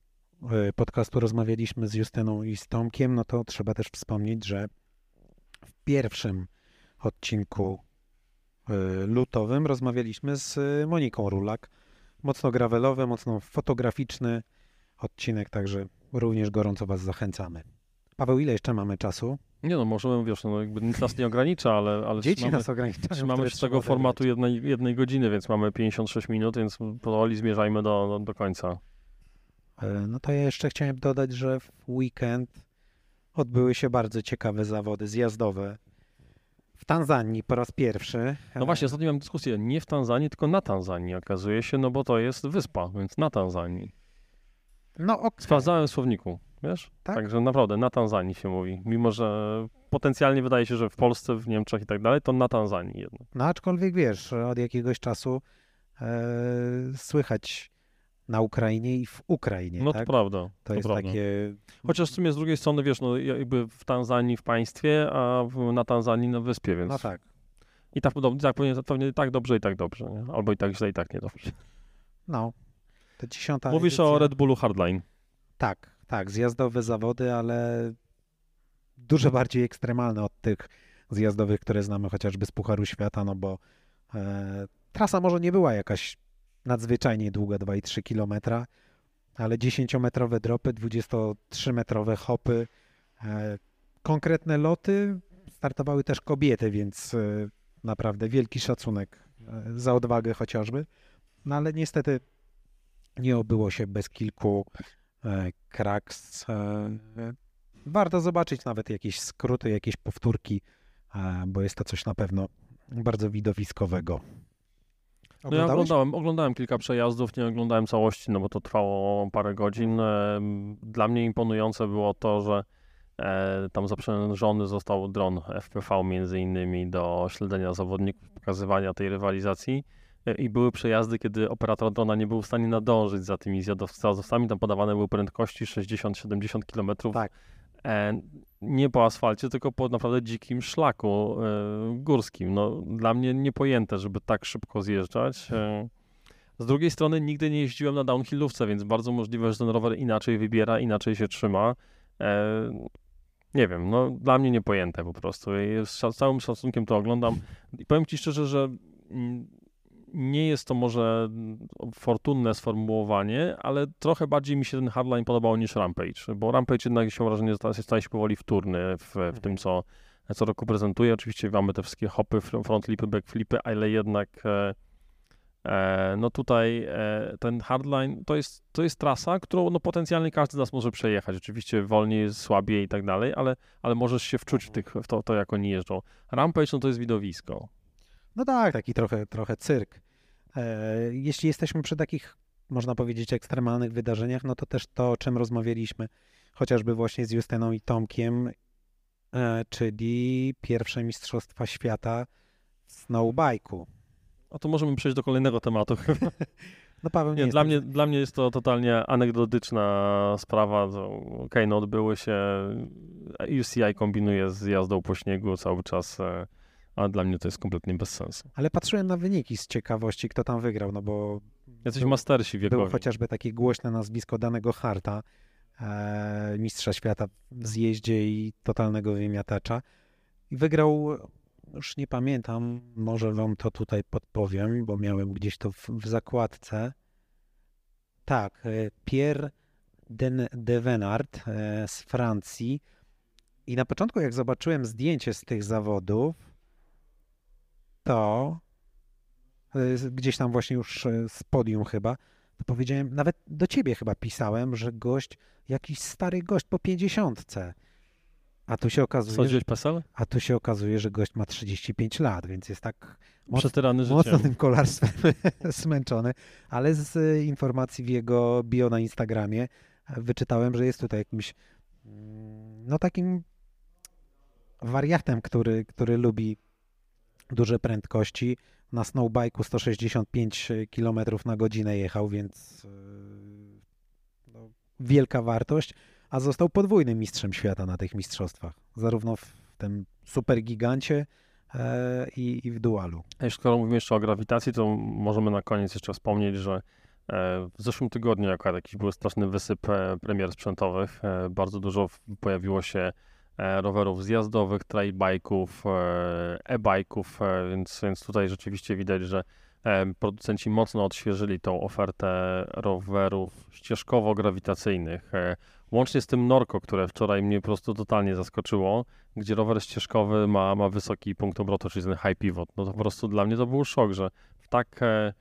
[SPEAKER 2] podcastu rozmawialiśmy z Justyną i z Tomkiem, no to trzeba też wspomnieć, że w pierwszym odcinku e, lutowym rozmawialiśmy z Moniką Rulak. Mocno gravelowy, mocno fotograficzny odcinek, także również gorąco Was zachęcamy. Paweł, ile jeszcze mamy czasu?
[SPEAKER 1] Nie no, możemy, wiesz, no jakby nic nas nie ogranicza, ale... ale
[SPEAKER 2] Dzieci trzymamy, nas ograniczają.
[SPEAKER 1] Trzymamy się tego formatu jednej, jednej godziny, więc mamy 56 minut, więc powoli zmierzajmy do, do, do końca.
[SPEAKER 2] No to ja jeszcze chciałem dodać, że w weekend odbyły się bardzo ciekawe zawody zjazdowe. W Tanzanii po raz pierwszy.
[SPEAKER 1] No właśnie, ostatnio miałem dyskusję, nie w Tanzanii, tylko na Tanzanii okazuje się, no bo to jest wyspa, więc na Tanzanii.
[SPEAKER 2] No okay.
[SPEAKER 1] Sprawdzałem w słowniku, wiesz? Tak? Także naprawdę na Tanzanii się mówi. Mimo, że potencjalnie wydaje się, że w Polsce, w Niemczech i tak dalej, to na Tanzanii jednak.
[SPEAKER 2] No aczkolwiek wiesz, od jakiegoś czasu e, słychać na Ukrainie i w Ukrainie.
[SPEAKER 1] No
[SPEAKER 2] tak?
[SPEAKER 1] to prawda.
[SPEAKER 2] To,
[SPEAKER 1] to
[SPEAKER 2] jest
[SPEAKER 1] prawda.
[SPEAKER 2] takie.
[SPEAKER 1] Chociaż w sumie z drugiej strony, wiesz, no jakby w Tanzanii w państwie, a na Tanzanii na wyspie, więc.
[SPEAKER 2] No tak.
[SPEAKER 1] I tak, tak pewnie, pewnie tak dobrze i tak dobrze, nie? albo i tak źle i tak niedobrze.
[SPEAKER 2] No. To dziesiąta.
[SPEAKER 1] Mówisz
[SPEAKER 2] edycja.
[SPEAKER 1] o Red Bullu Hardline.
[SPEAKER 2] Tak, tak. Zjazdowe zawody, ale dużo bardziej ekstremalne od tych zjazdowych, które znamy chociażby z Pucharu Świata, no bo e, trasa może nie była jakaś nadzwyczajnie długa, 2,3 km, ale 10-metrowe dropy, 23-metrowe hopy, e, konkretne loty, startowały też kobiety, więc e, naprawdę wielki szacunek e, za odwagę chociażby. No ale niestety nie obyło się bez kilku kraks. Warto zobaczyć nawet jakieś skróty, jakieś powtórki, bo jest to coś na pewno bardzo widowiskowego.
[SPEAKER 1] No ja oglądałem, oglądałem kilka przejazdów, nie oglądałem całości, no bo to trwało parę godzin. Dla mnie imponujące było to, że e, tam zaprzężony został dron FPV między innymi do śledzenia zawodników, pokazywania tej rywalizacji e, i były przejazdy, kiedy operator drona nie był w stanie nadążyć za tymi zjazdowcami. Tam podawane były prędkości 60-70 km
[SPEAKER 2] tak.
[SPEAKER 1] E, nie po asfalcie, tylko po naprawdę dzikim szlaku e, górskim. No, dla mnie niepojęte, żeby tak szybko zjeżdżać. E, z drugiej strony nigdy nie jeździłem na downhillówce, więc bardzo możliwe, że ten rower inaczej wybiera, inaczej się trzyma. Nie wiem, no dla mnie niepojęte po prostu. Z całym szacunkiem to oglądam i powiem Ci szczerze, że mm, nie jest to może fortunne sformułowanie, ale trochę bardziej mi się ten hardline podobał niż Rampage, bo Rampage jednak się wrażenie staje się powoli wtórny w, w tym, mhm. co, co roku prezentuje. Oczywiście mamy te wszystkie hopy, frontlipy, backflipy, ale jednak e, e, no tutaj e, ten hardline to jest, to jest trasa, którą no potencjalnie każdy z nas może przejechać. Oczywiście wolniej, słabiej i tak dalej, ale, ale możesz się wczuć w, tych, w to, to, jak oni jeżdżą. Rampage no to jest widowisko.
[SPEAKER 2] No tak, taki trochę, trochę cyrk. E, jeśli jesteśmy przy takich, można powiedzieć, ekstremalnych wydarzeniach, no to też to, o czym rozmawialiśmy, chociażby właśnie z Justyną i Tomkiem, e, czyli pierwsze Mistrzostwa Świata w snowbike'u.
[SPEAKER 1] O to możemy przejść do kolejnego tematu.
[SPEAKER 2] No Paweł nie,
[SPEAKER 1] nie dla, mnie, dla mnie jest to totalnie anegdotyczna sprawa. Okej, okay, no odbyły się, UCI kombinuje z jazdą po śniegu cały czas e, a dla mnie to jest kompletnie bez sensu.
[SPEAKER 2] Ale patrzyłem na wyniki z ciekawości, kto tam wygrał, no bo...
[SPEAKER 1] Jacyś mastersi wiekowi.
[SPEAKER 2] Było chociażby takie głośne nazwisko danego Harta, e, mistrza świata w zjeździe i totalnego wymiatacza. I wygrał już nie pamiętam, może wam to tutaj podpowiem, bo miałem gdzieś to w, w zakładce. Tak, e, Pierre Den Devenard e, z Francji. I na początku, jak zobaczyłem zdjęcie z tych zawodów, to e, gdzieś tam właśnie już e, z podium chyba, to powiedziałem, nawet do ciebie chyba pisałem, że gość, jakiś stary gość po pięćdziesiątce. A tu się okazuje, że, a tu się okazuje, że gość ma 35 lat, więc jest tak mocno,
[SPEAKER 1] Przetyrany
[SPEAKER 2] mocno tym kolarstwem zmęczony, ale z e, informacji w jego bio na Instagramie wyczytałem, że jest tutaj jakimś mm, no takim wariatem, który, który lubi duże prędkości. Na snowbike'u 165 km na godzinę jechał, więc e, no, wielka wartość, a został podwójnym mistrzem świata na tych mistrzostwach. Zarówno w tym supergigancie e, i, i w dualu.
[SPEAKER 1] Skoro mówimy jeszcze o grawitacji, to możemy na koniec jeszcze wspomnieć, że e, w zeszłym tygodniu akurat jakiś był straszny wysyp premier sprzętowych. Bardzo dużo pojawiło się rowerów zjazdowych, trailbike'ów, e, e-bike'ów, e, więc, więc tutaj rzeczywiście widać, że e, producenci mocno odświeżyli tą ofertę rowerów ścieżkowo-grawitacyjnych. E, Łącznie z tym Norco, które wczoraj mnie po prostu totalnie zaskoczyło, gdzie rower ścieżkowy ma, ma wysoki punkt obrotu, czyli ten high pivot. No to po prostu dla mnie to był szok, że w tak e,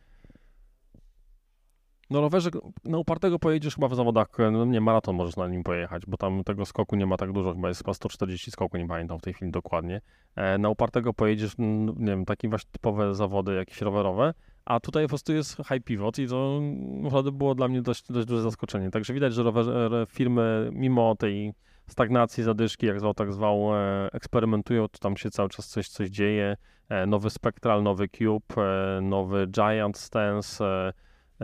[SPEAKER 1] no rowerze na upartego pojedziesz chyba w zawodach, no nie, maraton możesz na nim pojechać, bo tam tego skoku nie ma tak dużo, chyba jest chyba 140 skoku, nie pamiętam w tej chwili dokładnie. E, na upartego pojedziesz, nie wiem, takie właśnie typowe zawody jakieś rowerowe, a tutaj po prostu jest high pivot i to naprawdę było dla mnie dość, dość duże zaskoczenie. Także widać, że rower, firmy mimo tej stagnacji, zadyszki, jak zwał, tak zwał, e, eksperymentują, to tam się cały czas coś, coś dzieje. E, nowy Spectral, nowy Cube, nowy Giant Stance,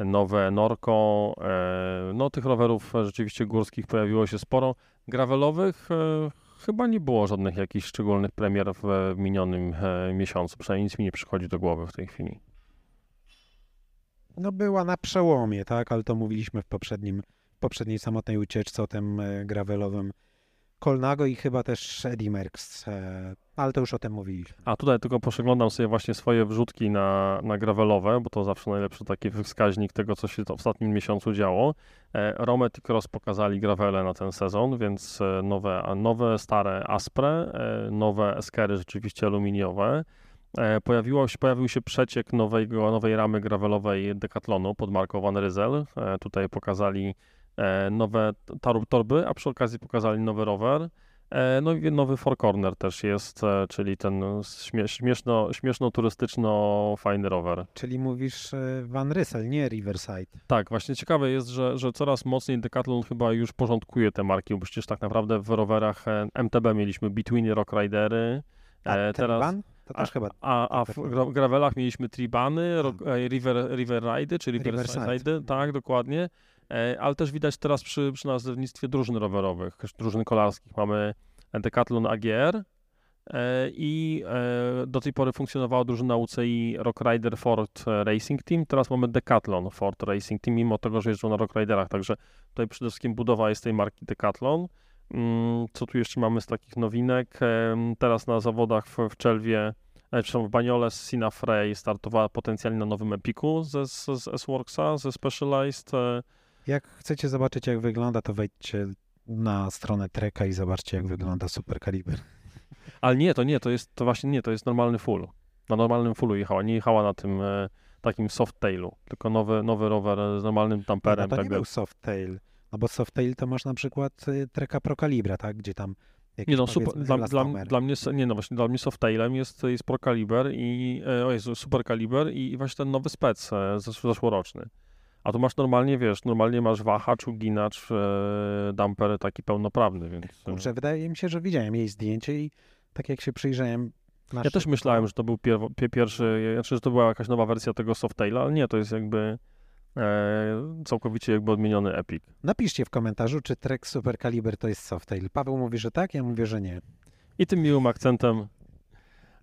[SPEAKER 1] nowe Norco. E, no tych rowerów rzeczywiście górskich pojawiło się sporo. Gravelowych e, chyba nie było żadnych jakichś szczególnych premier w minionym e, miesiącu. Przynajmniej nic mi nie przychodzi do głowy w tej chwili.
[SPEAKER 2] No była na przełomie, tak, ale to mówiliśmy w poprzednim, w poprzedniej samotnej ucieczce o tym gravelowym Kolnago i chyba też Eddie Merckx, e, ale to już o tym mówiliśmy.
[SPEAKER 1] A tutaj tylko przeglądam sobie właśnie swoje wrzutki na, na gravelowe, bo to zawsze najlepszy taki wskaźnik tego, co się w ostatnim miesiącu działo. E, Romet i Cross pokazali gravele na ten sezon, więc e, nowe, nowe stare Aspre, nowe Eskery rzeczywiście aluminiowe. Pojawiło się, pojawił się przeciek nowego, nowej ramy gravelowej Decathlonu pod marką Van Ryzel. Tutaj pokazali nowe tar- torby, a przy okazji pokazali nowy rower. E, No i nowy Four Corner też jest, e, czyli ten śmie- śmieszno, śmieszno-turystyczno fajny rower.
[SPEAKER 2] Czyli mówisz e, Van Ryssel, nie Riverside.
[SPEAKER 1] Tak, właśnie ciekawe jest, że, że coraz mocniej Decathlon chyba już porządkuje te marki, bo przecież tak naprawdę w rowerach e, MTB mieliśmy Between Rock Ridery,
[SPEAKER 2] A
[SPEAKER 1] e, teraz?
[SPEAKER 2] To też chyba
[SPEAKER 1] a, a w
[SPEAKER 2] Decathlon.
[SPEAKER 1] gra- gravelach mieliśmy Tribany, rock, e, River, river Ride, czyli
[SPEAKER 2] Riverside.
[SPEAKER 1] Riverside, tak, dokładnie. E, Ale też widać teraz przy, przy nazewnictwie drużyn rowerowych, drużyn kolarskich. Mamy Decathlon AGR e, i e, do tej pory funkcjonowała drużyna UCI Rock Rider Ford Racing Team. Teraz mamy Decathlon Ford Racing Team, mimo tego, że jeżdżą na Rock Riderach. Także tutaj przede wszystkim budowa jest tej marki Decathlon. Mm, Co tu jeszcze mamy z takich nowinek? Teraz na zawodach w, w Czelwie, przepraszam, w Banioles Sina Frey startowała potencjalnie na nowym Epiku ze, z, z S-Worksa, ze Specialized. E,
[SPEAKER 2] Jak chcecie zobaczyć, jak wygląda, to wejdźcie na stronę Treka i zobaczcie, jak wygląda Super Kaliber.
[SPEAKER 1] Ale nie, to nie, to jest to właśnie nie, to jest normalny full. Na normalnym fullu jechała, nie jechała na tym e, takim softtailu, tylko nowy, nowy rower z normalnym
[SPEAKER 2] No
[SPEAKER 1] tamperem.
[SPEAKER 2] to
[SPEAKER 1] tak
[SPEAKER 2] nie był Softail, no bo Softail to masz na przykład y, Treka Pro Calibra, tak, gdzie tam jakiś
[SPEAKER 1] Nie no, super, dla, dla, dla mnie, nie no właśnie, dla mnie softtailem jest, jest Pro Caliber i, e, o Jezu, Super Caliber i, i właśnie ten nowy spec e, zesz, zeszłoroczny. A tu masz normalnie, wiesz, normalnie masz wahacz, uginacz, e, damper taki pełnoprawny, więc...
[SPEAKER 2] Kurczę, wydaje mi się, że widziałem jej zdjęcie i tak jak się przyjrzałem
[SPEAKER 1] Ja też myślałem, że to był pierw- pie- pierwszy, znaczy, że to była jakaś nowa wersja tego softtaila, ale nie, to jest jakby e, całkowicie jakby odmieniony Epic.
[SPEAKER 2] Napiszcie w komentarzu, czy Trek Super Caliber to jest Softail. Paweł mówi, że tak, ja mówię, że nie.
[SPEAKER 1] I tym miłym akcentem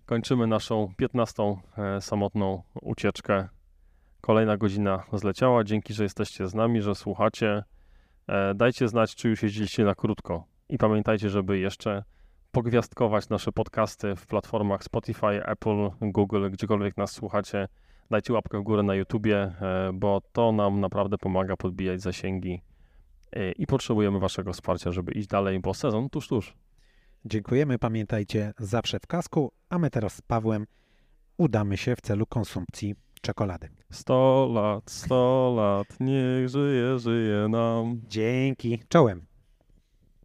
[SPEAKER 1] kończymy naszą 15. E, samotną ucieczkę. Kolejna godzina zleciała. Dzięki, że jesteście z nami, że słuchacie. E, dajcie znać, czy już jeździliście na krótko. I pamiętajcie, żeby jeszcze pogwiazdkować nasze podcasty w platformach Spotify, Apple, Google, gdziekolwiek nas słuchacie. Dajcie łapkę w górę na YouTubie, e, bo to nam naprawdę pomaga podbijać zasięgi e, i potrzebujemy Waszego wsparcia, żeby iść dalej, bo sezon tuż, tuż.
[SPEAKER 2] Dziękujemy, pamiętajcie, zawsze w kasku, a my teraz z Pawłem udamy się w celu konsumpcji czekolady.
[SPEAKER 1] 100 lat, 100 lat, niech żyje, żyje nam.
[SPEAKER 2] Dzięki, czołem.